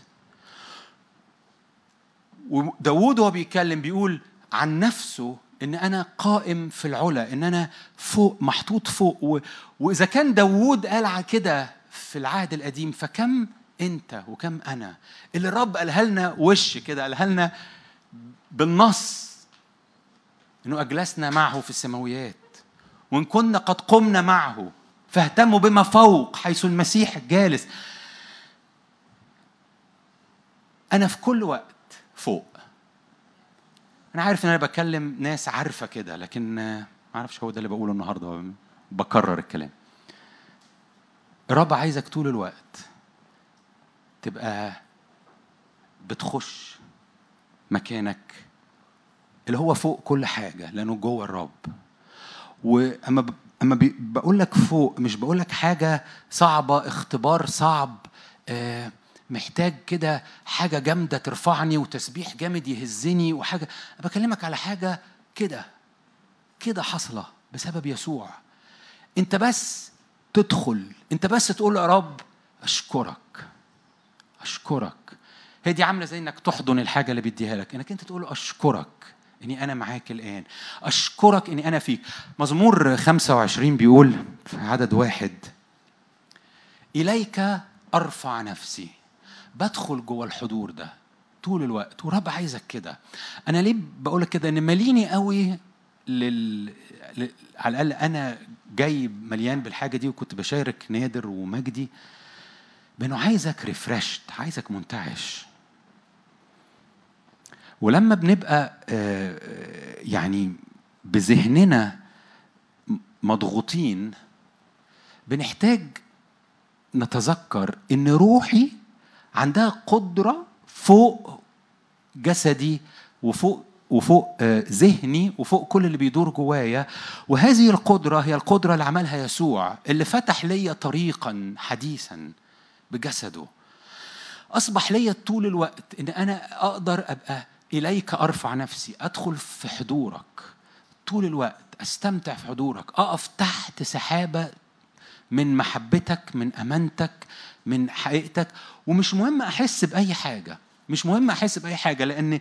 وداود وهو بيتكلم بيقول عن نفسه إن أنا قائم في العلا إن أنا فوق محطوط فوق. و... وإذا كان داوود قال كده في العهد القديم فكم أنت وكم أنا؟ اللي الرب قالها لنا وش كده قالها لنا بالنص. إنه أجلسنا معه في السماويات. وإن كنا قد قمنا معه فاهتموا بما فوق حيث المسيح جالس. أنا في كل وقت فوق. أنا عارف إن أنا بكلم ناس عارفة كده لكن ما أعرفش هو ده اللي بقوله النهارده بكرر الكلام. الرب عايزك طول الوقت تبقى بتخش مكانك اللي هو فوق كل حاجة لأنه جوه الرب. أما بي... بقول لك فوق مش بقول لك حاجة صعبة اختبار صعب آه محتاج كده حاجة جامدة ترفعني وتسبيح جامد يهزني وحاجة. أنا بكلمك على حاجة كده كده حصله بسبب يسوع. أنت بس تدخل أنت بس تقول يا رب أشكرك أشكرك. هي دي عاملة زي إنك تحضن الحاجة اللي بيديها لك إنك أنت تقول أشكرك. إني أنا معاك الآن. أشكرك إني أنا فيك. مزمور 25 بيقول في عدد واحد إليك أرفع نفسي. بدخل جوه الحضور ده. طول الوقت. ورب عايزك كده. أنا ليه بقول كده؟ إن ماليني قوي لل... على الأقل أنا جاي مليان بالحاجة دي وكنت بشارك نادر ومجدي. بأنه عايزك ريفرشت عايزك منتعش. ولما بنبقى آه، يعني بذهننا مضغوطين بنحتاج نتذكر إن روحي عندها قدرة فوق جسدي وفوق وفوق آه، ذهني وفوق كل اللي بيدور جوايا. وهذه القدرة هي القدرة اللي عملها يسوع اللي فتح لي طريقا حديثا بجسده. أصبح ليا طول الوقت إن أنا أقدر أبقى إليك أرفع نفسي أدخل في حضورك. طول الوقت أستمتع في حضورك. أقف تحت سحابة من محبتك من أمانتك من حقيقتك. ومش مهم أحس بأي حاجة. مش مهم أحس بأي حاجة لأن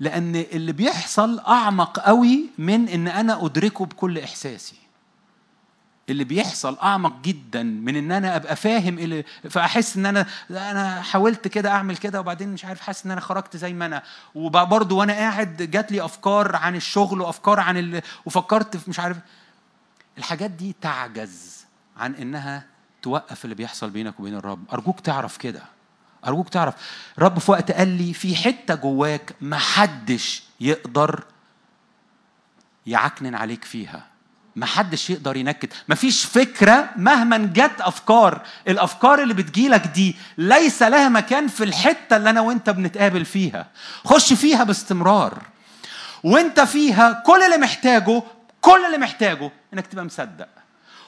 لأن اللي بيحصل أعمق قوي من إن أنا أدركه بكل إحساسي. اللي بيحصل أعمق جدا من إن أنا أبقى فاهم اللي فأحس إن أنا أنا حاولت كده أعمل كده وبعدين مش عارف حاسس إن أنا خرجت زي ما أنا. وبرضه وأنا قاعد جات لي أفكار عن الشغل وأفكار عن ال... وفكرت في مش عارف. الحاجات دي تعجز عن إنها توقف اللي بيحصل بينك وبين الرب. أرجوك تعرف كده. أرجوك تعرف. رب في وقت قال لي في حتة جواك ما حدش يقدر يعكنن عليك فيها. ما حدش يقدر ينكد. مفيش فكرة مهما جت أفكار الأفكار اللي بتجيلك دي ليس لها مكان في الحتة اللي أنا وأنت بنتقابل فيها. خش فيها باستمرار. وأنت فيها كل اللي محتاجه كل اللي محتاجه إنك تبقى مصدق.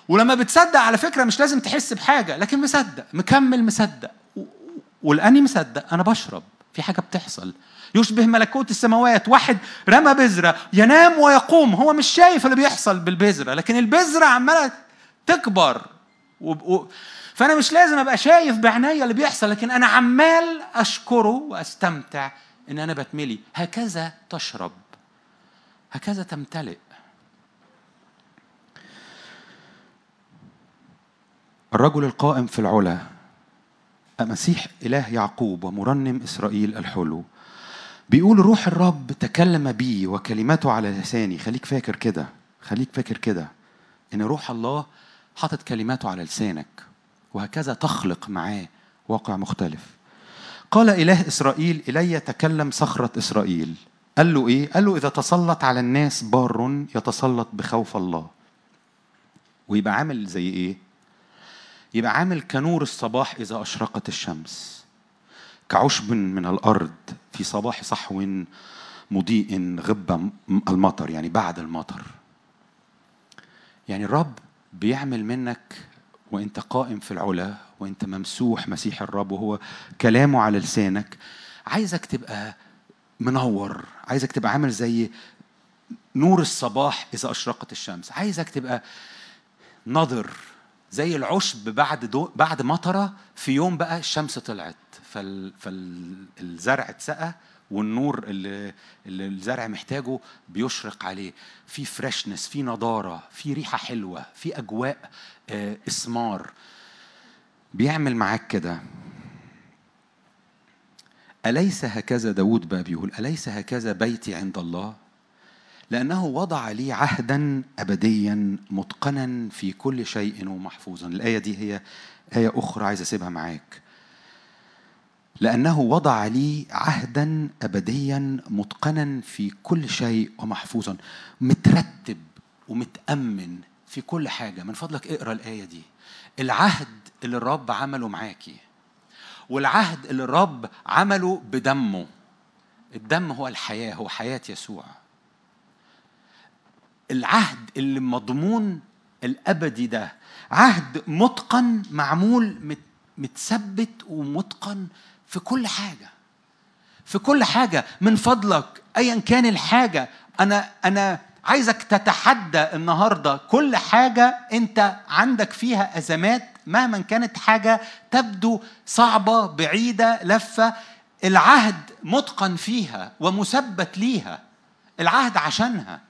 ولما بتصدق على فكرة مش لازم تحس بحاجة لكن مصدق مكمل مصدق. ولأني مصدق أنا بشرب. في حاجة بتحصل. يشبه ملكوت السماوات. واحد رمى بذرة ينام ويقوم. هو مش شايف اللي بيحصل بالبذرة لكن البذرة عمالة تكبر. و... و... فأنا مش لازم أبقى شايف بعناية اللي بيحصل لكن أنا عمال أشكره وأستمتع إن أنا بتملي. هكذا تشرب. هكذا تمتلئ. الرجل القائم في العلا مسيح إله يعقوب ومرنم إسرائيل الحلو. بيقول روح الرب تكلم بي وكلماته على لساني. خليك فاكر كده. خليك فاكر كده. إن روح الله حاطط كلماته على لسانك وهكذا تخلق معاه واقع مختلف. قال إله إسرائيل إلي تكلم صخرة إسرائيل. قال له إيه؟ قال له إذا تسلط على الناس بار يتسلط بخوف الله. ويبقى عامل زي إيه؟ يبقى عامل كنور الصباح إذا أشرقت الشمس. كعشب من الأرض في صباح صحو مضيء غب المطر يعني بعد المطر. يعني الرب بيعمل منك وأنت قائم في العلا وأنت ممسوح مسيح الرب وهو كلامه على لسانك. عايزك تبقى منور عايزك تبقى عامل زي نور الصباح إذا أشرقت الشمس. عايزك تبقى نضر زي العشب بعد دو بعد مطرة في يوم بقى الشمس طلعت. فال فالزرع اتسقى والنور اللي, اللي الزرع محتاجه بيشرق عليه. في فريشنس في نضارة في ريحة حلوة في أجواء آه، إسمار. بيعمل معاك كده. أليس هكذا؟ داود بقى بيقول أليس هكذا بيتي عند الله؟ لأنه وضع لي عهدا أبديا متقنا في كل شيء ومحفوظا. الآية دي هي آية أخرى عايز أسيبها معاك. لأنه وضع لي عهدا أبديا متقنا في كل شيء ومحفوظا. مترتب ومتأمن في كل حاجة. من فضلك اقرأ الآية دي. العهد اللي الرب عمله معاكي والعهد اللي الرب عمله بدمه. الدم هو الحياة هو حياة يسوع. العهد اللي مضمون الأبدي ده. عهد متقن معمول متثبت ومتقن في كل حاجة. في كل حاجة من فضلك أيا كان الحاجة. أنا أنا عايزك تتحدى النهارده كل حاجة أنت عندك فيها أزمات مهما كانت حاجة تبدو صعبة بعيدة لفة. العهد متقن فيها ومثبت ليها. العهد عشانها.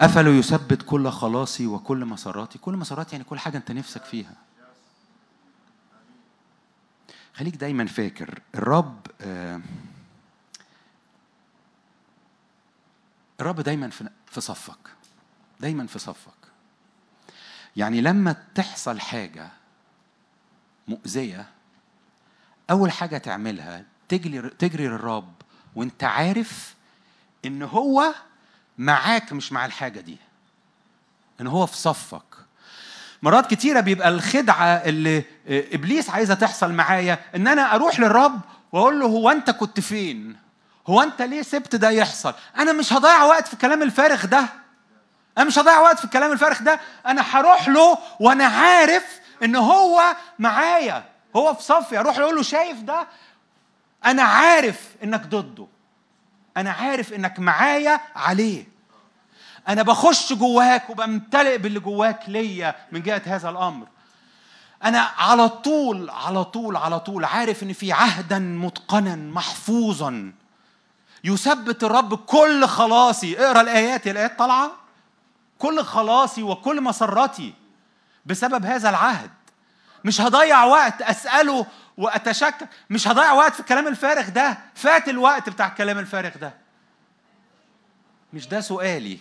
أفلا يثبت كل خلاصي وكل مساراتي كل مساراتي يعني كل حاجة أنت نفسك فيها. خليك دايما فاكر الرب آه، الرب دايما في صفك. دايما في صفك. يعني لما تحصل حاجة مؤذية أول حاجة تعملها تجري تجري للرب وأنت عارف إن هو معاك مش مع الحاجة دي إن هو في صفك مرات كتيرة بيبقى الخدعة اللي إبليس عايزة تحصل معايا إن أنا أروح للرب وأقول له هو أنت كنت فين؟ هو أنت ليه سبت ده يحصل؟ أنا مش هضيع وقت في الكلام الفارغ ده أنا مش هضيع وقت في الكلام الفارغ ده أنا هروح له وأنا عارف إن هو معايا هو في صفي أروح له أقول له شايف ده؟ أنا عارف إنك ضده أنا عارف إنك معايا عليه. أنا بخش جواك وبمتلئ باللي جواك ليا من جهة هذا الأمر. أنا على طول على طول على طول عارف إن في عهدا متقنا محفوظا. يثبت الرب كل خلاصي. اقرأ الآيات الآيات طالعة؟ كل خلاصي وكل مسرتي بسبب هذا العهد. مش هضيع وقت أسأله وأتشكك مش هضيع وقت في الكلام الفارغ ده. فات الوقت بتاع الكلام الفارغ ده. مش ده سؤالي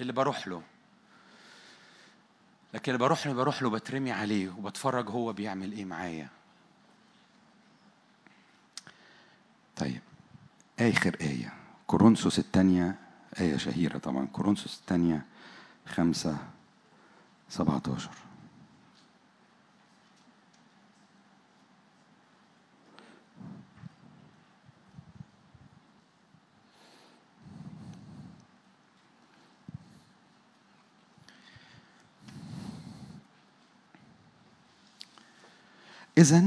اللي بروح له. لكن اللي بروح له بروح له بترمي عليه وبتفرج هو بيعمل إيه معايا. طيب. آخر آية. كورنثوس الثانية. آية شهيرة طبعا. كورنثوس الثانية خمسة سبعة إذا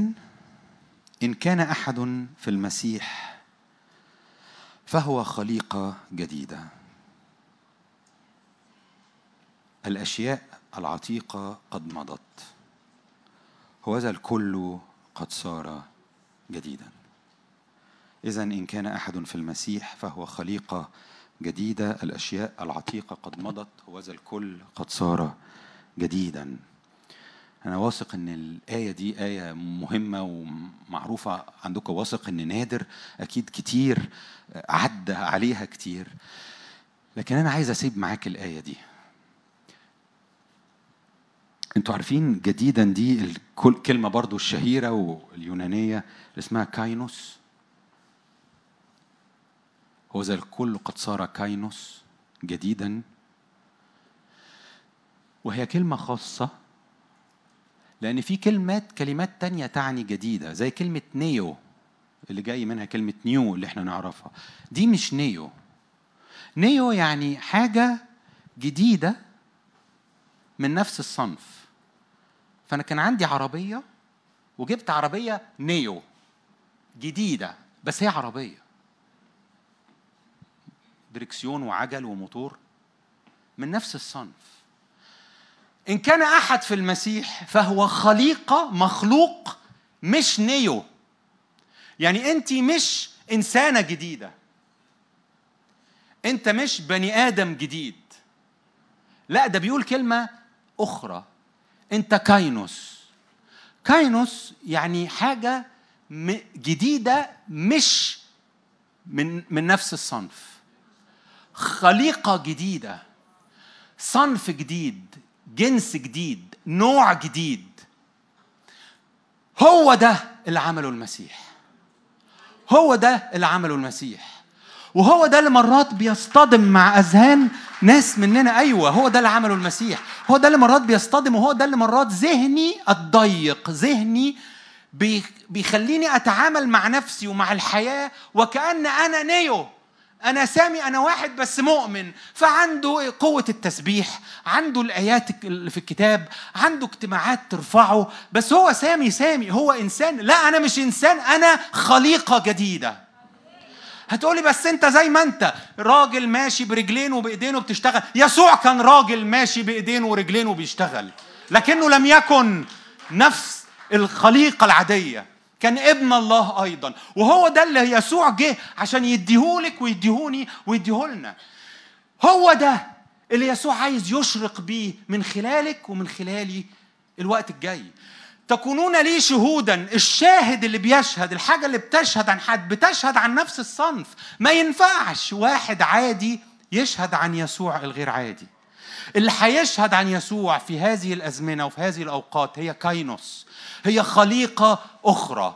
إن كان أحد في المسيح فهو خليقة جديدة. الأشياء العتيقة قد مضت. وهذا الكل قد صار جديدا. إذا إن كان أحد في المسيح فهو خليقة جديدة. الأشياء العتيقة قد مضت. وهذا الكل قد صار جديدا. أنا واثق إن الآية دي آية مهمة ومعروفة عندكم واثق إن نادر أكيد كتير عدى عليها كتير. لكن أنا عايز أسيب معاك الآية دي. أنتوا عارفين جديدا دي الكلمة برضو الشهيرة واليونانية اللي اسمها كاينوس؟ هو زي الكل قد صار كاينوس جديدا. وهي كلمة خاصة لأن في كلمات كلمات تانية تعني جديدة زي كلمة νέο اللي جاي منها كلمة new اللي إحنا نعرفها. دي مش νέο. νέο يعني حاجة جديدة من نفس الصنف. فأنا كان عندي عربية وجبت عربية νέο جديدة بس هي عربية. دركسيون وعجل وموتور من نفس الصنف. إن كان أحد في المسيح فهو خليقة مخلوق مش نيو. يعني أنت مش إنسانة جديدة. أنت مش بني آدم جديد. لا ده بيقول كلمة أخرى. أنت كاينوس. كاينوس يعني حاجة جديدة مش من من نفس الصنف. خليقة جديدة. صنف جديد. جنس جديد نوع جديد. هو ده اللي عمله المسيح. هو ده اللي عمله المسيح. وهو ده اللي مرات بيصطدم مع أذهان ناس مننا. أيوه هو ده اللي عمله المسيح. هو ده اللي مرات بيصطدم وهو ده اللي مرات ذهني الضيق ذهني بي- بيخليني أتعامل مع نفسي ومع الحياة وكأن أنا نيو. أنا سامي أنا واحد بس مؤمن. فعنده قوة التسبيح عنده الآيات اللي في الكتاب عنده اجتماعات ترفعه. بس هو سامي سامي هو إنسان. لا أنا مش إنسان أنا خليقة جديدة. هتقولي بس أنت زي ما أنت راجل ماشي برجلين وبايدينه بتشتغل يسوع كان راجل ماشي بايدينه ورجلينه بيشتغل لكنه لم يكن نفس الخليقة العادية. كان ابن الله أيضا. وهو ده اللي يسوع جه عشان يديهولك ويديهوني ويديهولنا. هو ده اللي يسوع عايز يشرق بيه من خلالك ومن خلالي الوقت الجاي. تكونون لي شهودا. الشاهد اللي بيشهد الحاجة اللي بتشهد عن حد بتشهد عن نفس الصنف. ما ينفعش واحد عادي يشهد عن يسوع الغير عادي. اللي هيشهد عن يسوع في هذه الأزمنة وفي هذه الأوقات هي كاينوس. هي خليقة أخرى.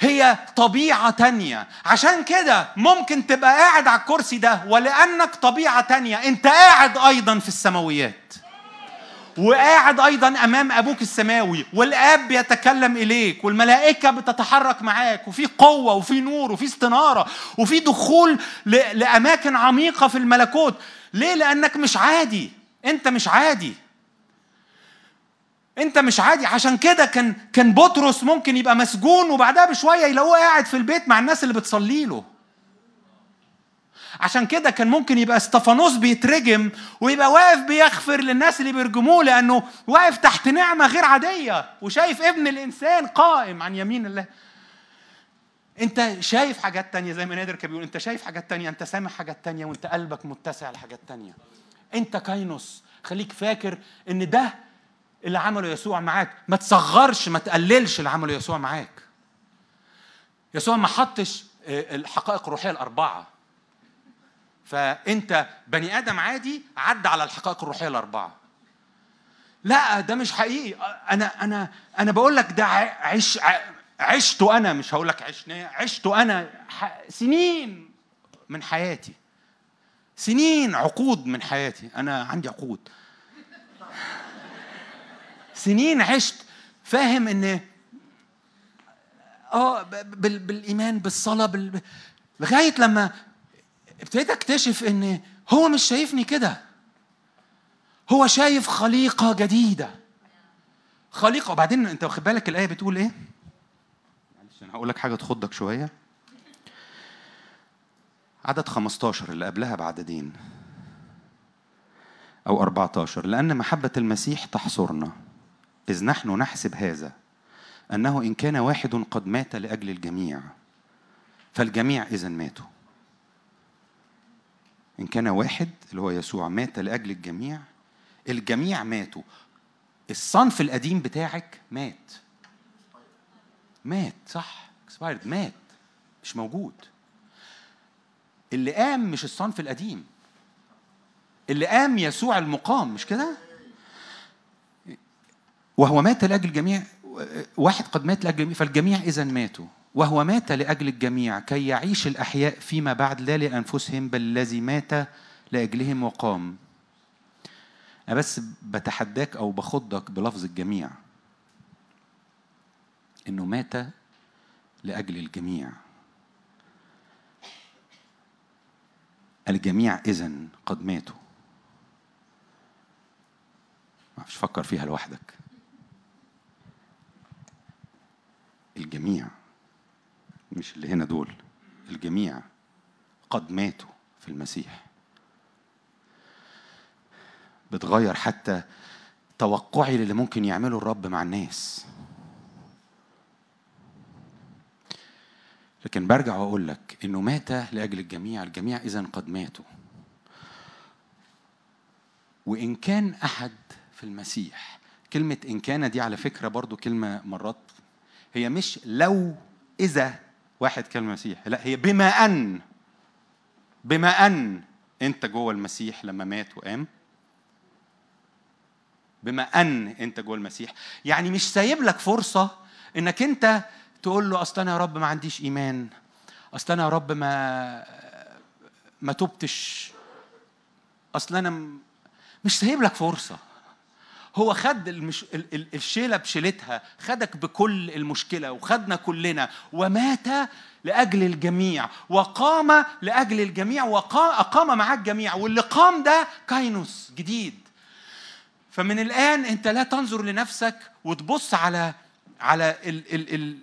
هي طبيعة تانية. عشان كده ممكن تبقى قاعد على الكرسي ده ولأنك طبيعة تانية. أنت قاعد أيضا في السماويات. وقاعد أيضا أمام أبوك السماوي. والآب بيتكلم إليك. والملائكة بتتحرك معاك. وفي قوة وفي نور وفي استنارة. وفي دخول ل- لأماكن عميقة في الملكوت. ليه؟ لأنك مش عادي. أنت مش عادي. انت مش عادي. عشان كده كان كان بطرس ممكن يبقى مسجون وبعدها بشوية يلاقوه قاعد في البيت مع الناس اللي بتصلي له. عشان كده كان ممكن يبقى استفانوس بيترجم ويبقى واقف بيغفر للناس اللي بيرجموه لأنه واقف تحت نعمة غير عادية وشايف ابن الإنسان قائم عن يمين الله. انت شايف حاجات تانية زي ما نادر كان بيقول انت شايف حاجات تانية انت سامع حاجات تانية وانت قلبك متسع لحاجات تانية. انت كاينوس خليك فاكر إن ده اللي عمله يسوع معاك. ما تصغرش ما تقللش اللي عمله يسوع معاك. يسوع ما حطش آه، الحقائق الروحية الأربعة. فأنت بني آدم عادي عدى على الحقائق الروحية الأربعة. لا ده مش حقيقي. أنا أنا أنا بقول لك ده عش ع- عشته أنا مش هقول لك عشنا عشته أنا سنين من حياتي. سنين عقود من حياتي. أنا عندي عقود. سنين عشت فاهم إن آه بالإيمان بالصلاة بال... لغاية لما ابتديت أكتشف إن هو مش شايفني كده. هو شايف خليقة جديدة. خليقة وبعدين أنت واخد بالك الآية بتقول إيه؟ معلش أنا هقول لك حاجة تخضك شوية. عدد 15 اللي قبلها بعددين أو 14 لأن محبة المسيح تحصرنا. إذ نحن نحسب هذا أنه إن كان واحد قد مات لأجل الجميع فالجميع إذا ماتوا. إن كان واحد اللي هو يسوع مات لأجل الجميع الجميع ماتوا. الصنف القديم بتاعك مات. مات صح؟ expired. مات. مش موجود. اللي قام مش الصنف القديم. اللي قام يسوع المقام مش كده؟ وهو مات لأجل الجميع واحد قد مات لأجل الجميع فالجميع إذا ماتوا. وهو مات لأجل الجميع كي يعيش الأحياء فيما بعد لا لأنفسهم بل الذي مات لأجلهم وقام. أنا بس بتحداك أو بخضك بلفظ الجميع. إنه مات لأجل الجميع. الجميع إذا قد ماتوا. ما فكر فيها لوحدك. الجميع مش اللي هنا دول الجميع قد ماتوا في المسيح. بتغير حتى توقعي للي ممكن يعمله الرب مع الناس. لكن برجع وأقول لك إنه مات لأجل الجميع الجميع إذا قد ماتوا. وإن كان أحد في المسيح كلمة إن كان دي على فكرة برضو كلمة مرات هي مش لو إذا واحد كان المسيح لا هي بما أن بما أن أنت جوه المسيح لما مات وقام. بما أن أنت جوه المسيح. يعني مش سايب لك فرصة إنك أنت تقول له أصل أنا يا رب ما عنديش إيمان أصل أنا يا رب ما ما تبتش أصل أنا م- مش سايب لك فرصة. هو خد المش... ال- ال- الشيلة بشيلتها خدك بكل المشكلة وخدنا كلنا ومات لأجل الجميع وقام لأجل الجميع واقام مع الجميع واللي قام ده كاينوس جديد. فمن الآن أنت لا تنظر لنفسك وتبص على على ال ال ال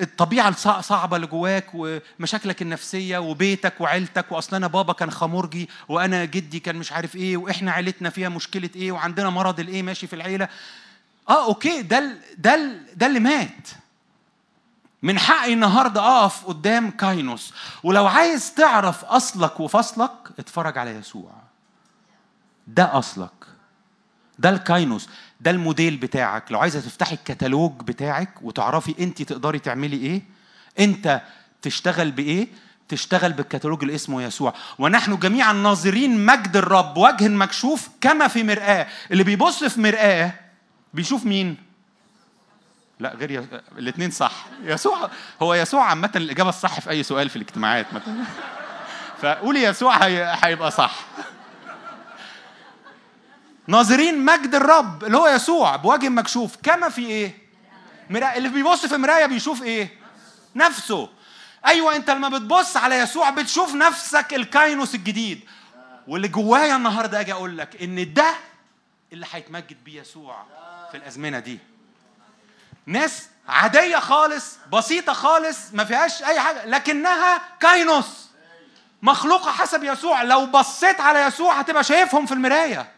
الطبيعة الصعبه اللي جواك ومشاكلك النفسية وبيتك وعيلتك وأصل أنا بابا كان خمرجي وأنا جدي كان مش عارف إيه وإحنا عيلتنا فيها مشكلة إيه وعندنا مرض الإيه ماشي في العيلة. آه okay ده ده ده اللي مات. من حقي النهارده أقف قدام καινός. ولو عايز تعرف أصلك وفصلك اتفرج على يسوع. ده أصلك. ده ال καινός. ده الموديل بتاعك. لو عايزة تفتحي الكتالوج بتاعك وتعرفي انت تقدري تعملي إيه انت تشتغل بإيه؟ تشتغل بالكتالوج اللي اسمه يسوع. ونحن جميعا ناظرين مجد الرب وجه مكشوف كما في مرآة. اللي بيبص في مرآة بيشوف مين؟ لا غير ي... الاثنين صح. يسوع هو يسوع عامة الإجابة الصح في أي سؤال في الاجتماعات مثلا. فقولي يسوع هي... هيبقى صح. ناظرين مجد الرب اللي هو يسوع بوجه مكشوف. كما في إيه؟ مراية. اللي بيبص في مراية بيشوف إيه؟ نفسه. أيوه أنت لما بتبص على يسوع بتشوف نفسك الكاينوس الجديد. واللي جوايا النهارده أجي أقول لك إن ده اللي هيتمجد بيه يسوع في الأزمنة دي. ناس عادية خالص بسيطة خالص ما فيهاش أي حاجة لكنها كاينوس. مخلوقة حسب يسوع. لو بصيت على يسوع هتبقى شايفهم في المراية.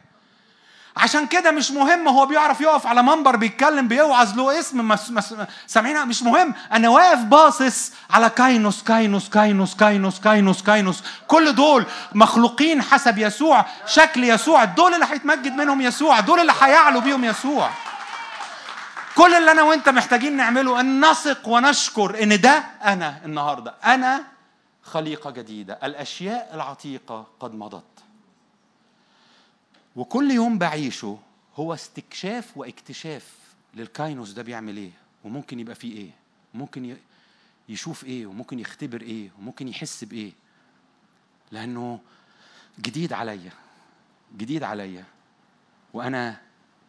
عشان كده مش مهم هو بيعرف يقف على منبر بيتكلم بيوعظ له اسم سامعين مش مهم. أنا واقف باصص على كاينوس كاينوس كاينوس كاينوس كاينوس كاينوس. كل دول مخلوقين حسب يسوع شكل يسوع. دول اللي هيتمجد منهم يسوع. دول اللي هيعلو بيهم يسوع. كل اللي أنا وأنت محتاجين نعمله أن نثق ونشكر إن ده أنا النهارده. أنا خليقة جديدة. الأشياء العتيقة قد مضت. وكل يوم بعيشه هو استكشاف واكتشاف للكاينوس ده بيعمل إيه وممكن يبقى فيه إيه ممكن يشوف إيه وممكن يختبر إيه وممكن يحس بإيه. لأنه جديد عليا جديد عليا. وأنا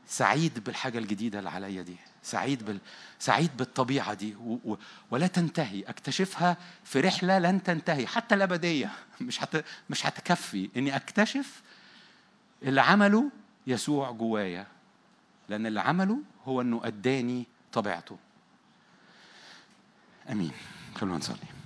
سعيد بالحاجة الجديدة اللي عليا دي سعيد بال... سعيد بالطبيعة دي و... و... ولا تنتهي. أكتشفها في رحلة لن تنتهي حتى الأبدية. مش هت... مش هتكفي. إني أكتشف اللي عمله يسوع جوايا لأن اللي عمله هو إنه أداني طبيعته. آمين. خلونا نصلي.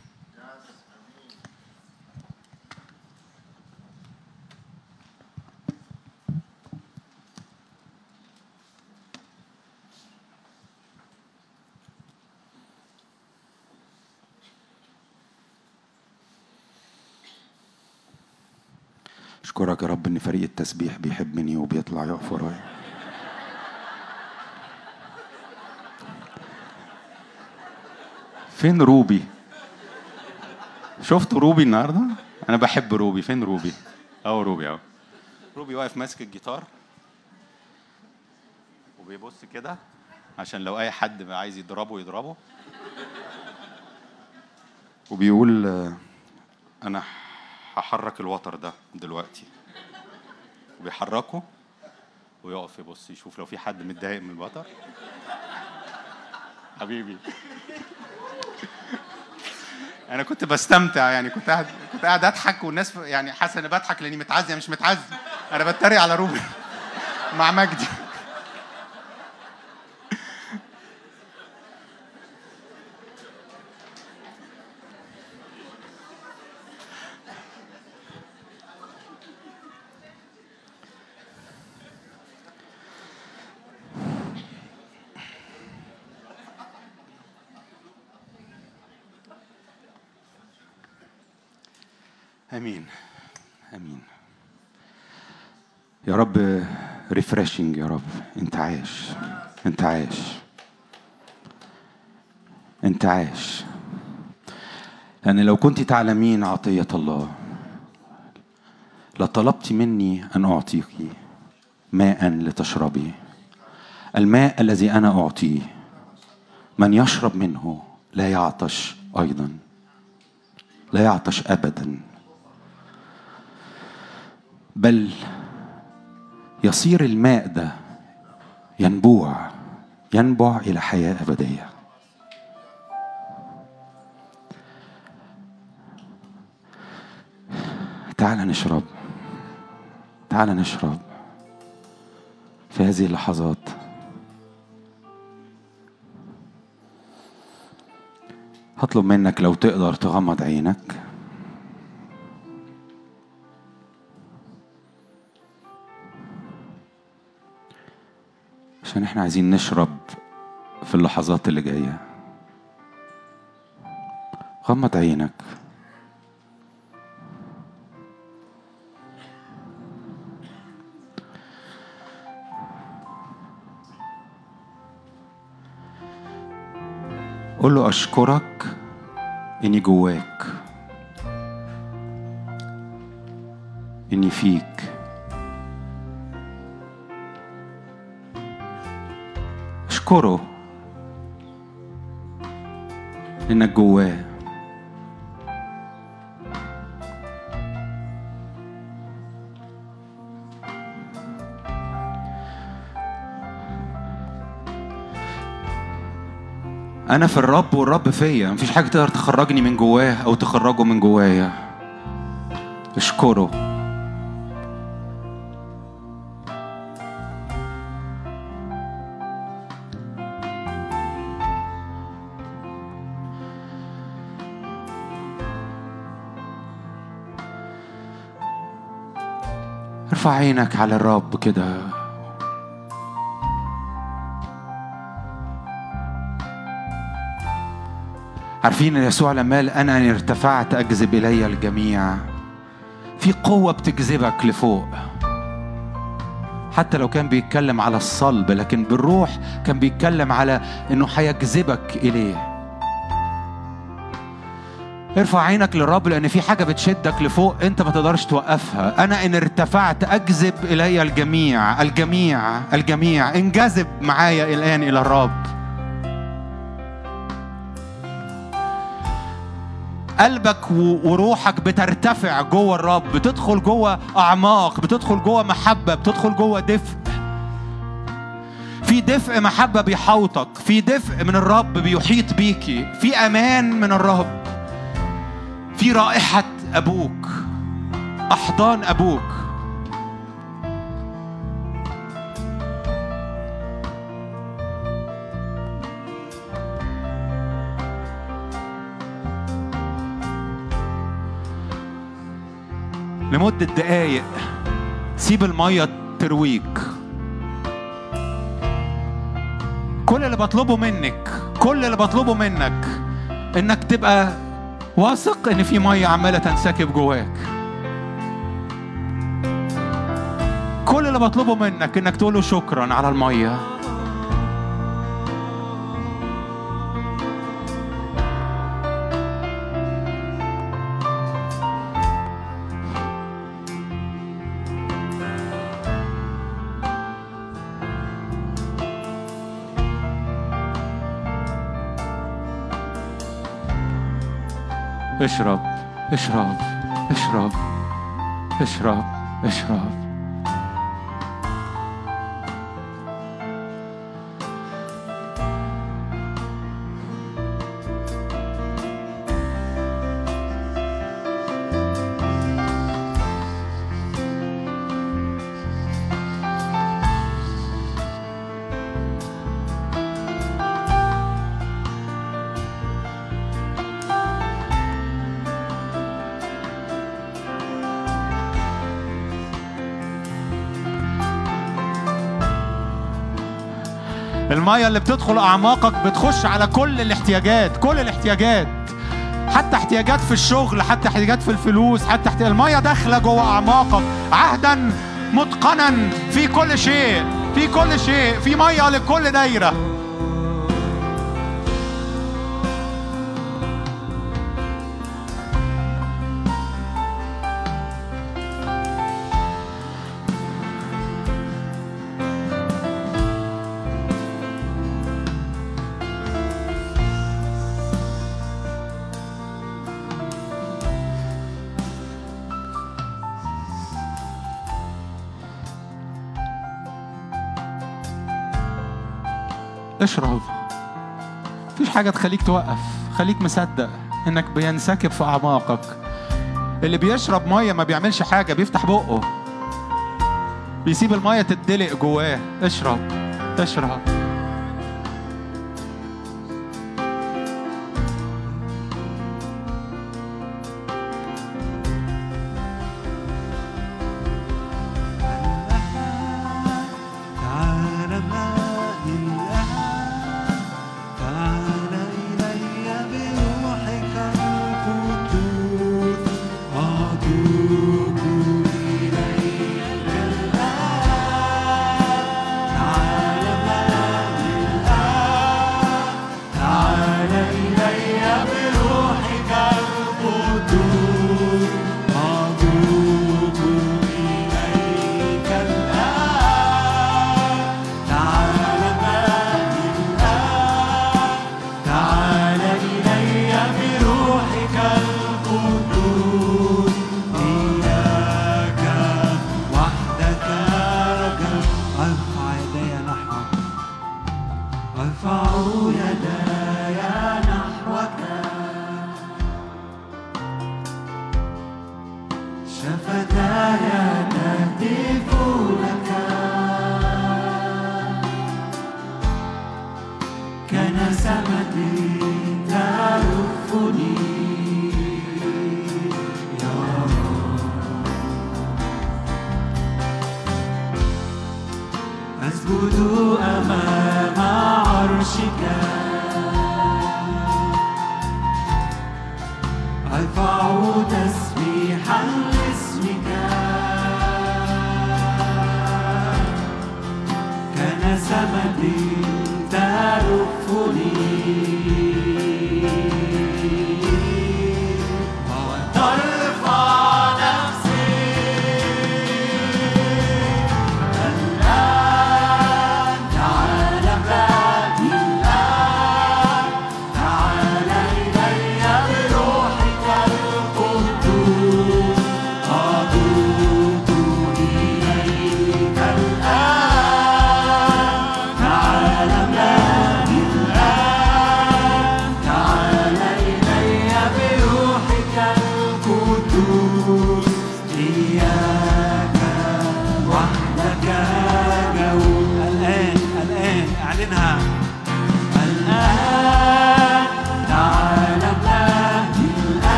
أشكرك يا رب إن فريق التسبيح بيحبني وبيطلع يقف ورايا. فين روبي؟ شفت روبي النهارده؟ أنا بحب روبي. فين روبي؟ أهو روبي أهو. روبي واقف ماسك الجيتار وبيبص كده عشان لو أي حد عايز يضربه يضربه. وبيقول آه، أنا هحرك الوتر ده دلوقتي. وبيحركه ويقف يبص يشوف لو في حد متضايق من الوتر. حبيبي. أنا كنت بستمتع يعني كنت قاعد كنت قاعد أضحك والناس يعني حاسة إني بضحك لأني متعزي مش متعزي أنا بتريق على روبي. مع مجدي امين امين يا رب ريفرشنج يا رب. انت عايش. انت عايش. انت عايش. لأن لو كنت تعلمين عطية الله لطلبت مني أن اعطيك ماء لتشربي. الماء الذي أنا أعطيه من يشرب منه لا يعطش أيضا. لا يعطش ابدا. بل يصير الماء ده ينبوع ينبع إلى حياة أبدية. تعال نشرب. تعال نشرب في هذه اللحظات. هطلب منك لو تقدر تغمض عينك. عشان إحنا عايزين نشرب في اللحظات اللي جاية. غمض عينك. قول له أشكرك إني جواك. إني فيك. أشكره إنك جواه أنا في الرب والرب فيا. مفيش حاجة تقدر تخرجني من جواه أو تخرجه من جوايا. اشكره. ارفع عينك على الرب كده. عارفين يسوع لما قال أنا إن ارتفعت أجذب إلي الجميع. في قوة بتجذبك لفوق. حتى لو كان بيتكلم على الصلب لكن بالروح كان بيتكلم على إنه هيجذبك إليه. ارفع عينك للرب لأن في حاجة بتشدك لفوق أنت ما تقدرش توقفها. أنا إن ارتفعت أجذب إلي الجميع الجميع الجميع. انجذب معايا الآن إلى الرب. قلبك وروحك بترتفع جوه الرب. بتدخل جوه أعماق بتدخل جوه محبة بتدخل جوه دفء. في دفء محبة بيحوطك في دفء من الرب بيحيط بيكي. في أمان من الرب. في رائحة أبوك أحضان أبوك. لمدة دقايق سيب المية ترويك. كل اللي بطلبه منك كل اللي بطلبه منك إنك تبقى واثق إن في مية عمالة تنسكب جواك. كل اللي بطلبه منك إنك تقول له شكرا على المية. اشرب اشرب اشرب اشرب اشرب المية اللي بتدخل أعماقك بتخش على كل الاحتياجات كل الاحتياجات. حتى احتياجات في الشغل حتى احتياجات في الفلوس حتى احتياج... المية داخلة جوه أعماقك. عهدا متقنا في كل شيء في كل شيء في مية لكل دايرة. حاجة تخليك توقف خليك مصدق إنك بينسكب في أعماقك. اللي بيشرب مية ما بيعملش حاجة بيفتح بقه. بيسيب المية تدلق جواه. اشرب اشرب.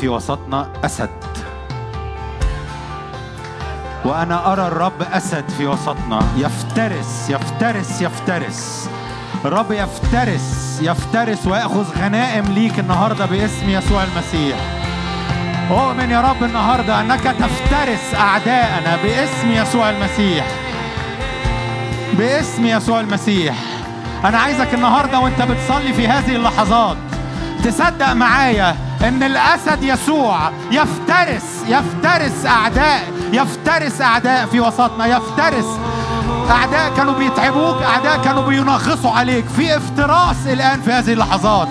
في وسطنا أسد. وأنا أرى الرب أسد في وسطنا. يفترس يفترس يفترس. الرب يفترس يفترس ويأخذ غنائم ليك النهاردة باسم يسوع المسيح. أؤمن يا رب النهاردة أنك تفترس أعداءنا باسم يسوع المسيح. باسم يسوع المسيح. أنا عايزك النهاردة وأنت بتصلي في هذه اللحظات تصدق معايا إن الأسد يسوع يفترس يفترس أعداء يفترس أعداء في وسطنا يفترس. أعداء كانوا بيتعبوك أعداء كانوا بينغصوا عليك. في افتراس الآن في هذه اللحظات.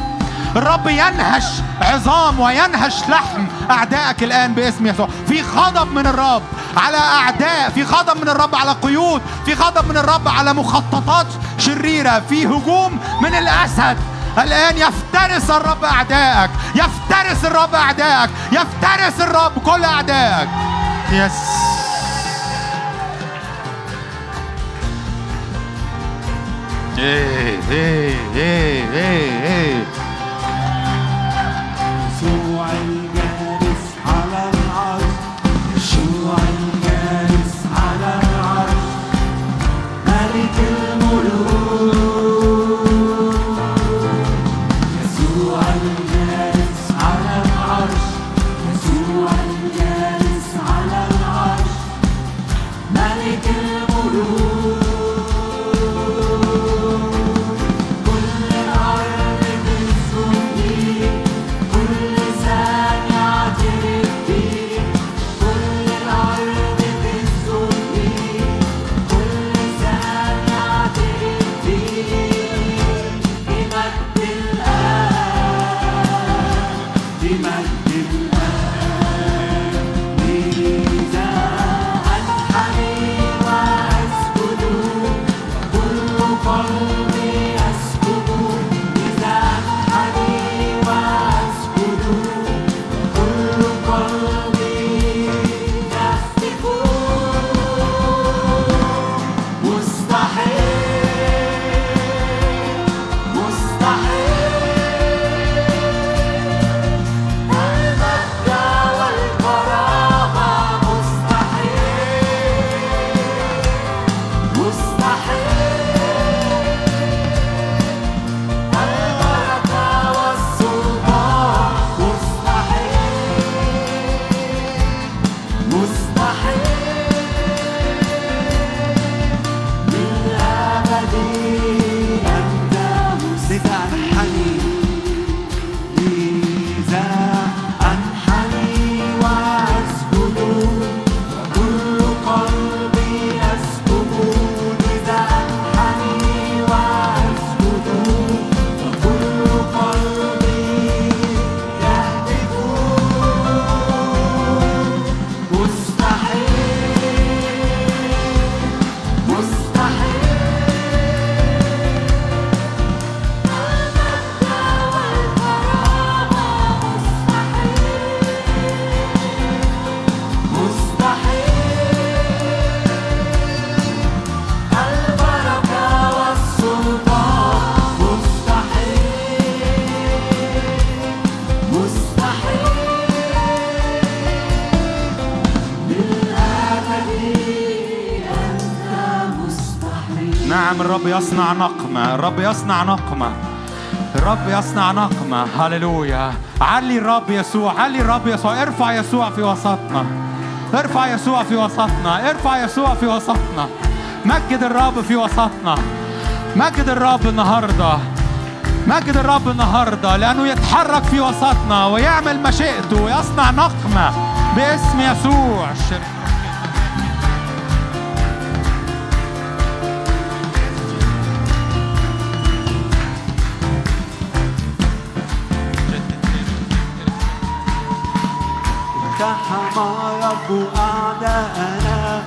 الرب ينهش عظام وينهش لحم أعدائك الآن باسم يسوع. في غضب من الرب على أعداء في غضب من الرب على قيود في غضب من الرب على مخططات شريرة في هجوم من الأسد. الآن يفترس الرب أعدائك يفترس الرب أعدائك يفترس الرب كل أعدائك. يس إيه إيه إيه إيه الرب يصنع نقمة. الرب يصنع نقمة. هللويا. علي الرب يسوع علي الرب يسوع. ارفع يسوع في وسطنا. ارفع يسوع في وسطنا. ارفع يسوع في وسطنا. مجد الرب في وسطنا. مجد الرب النهارده. مجد الرب النهارده. لأنه يتحرك في وسطنا ويعمل مشيئته ويصنع نقمة باسم يسوع. التحم رب أعداءنا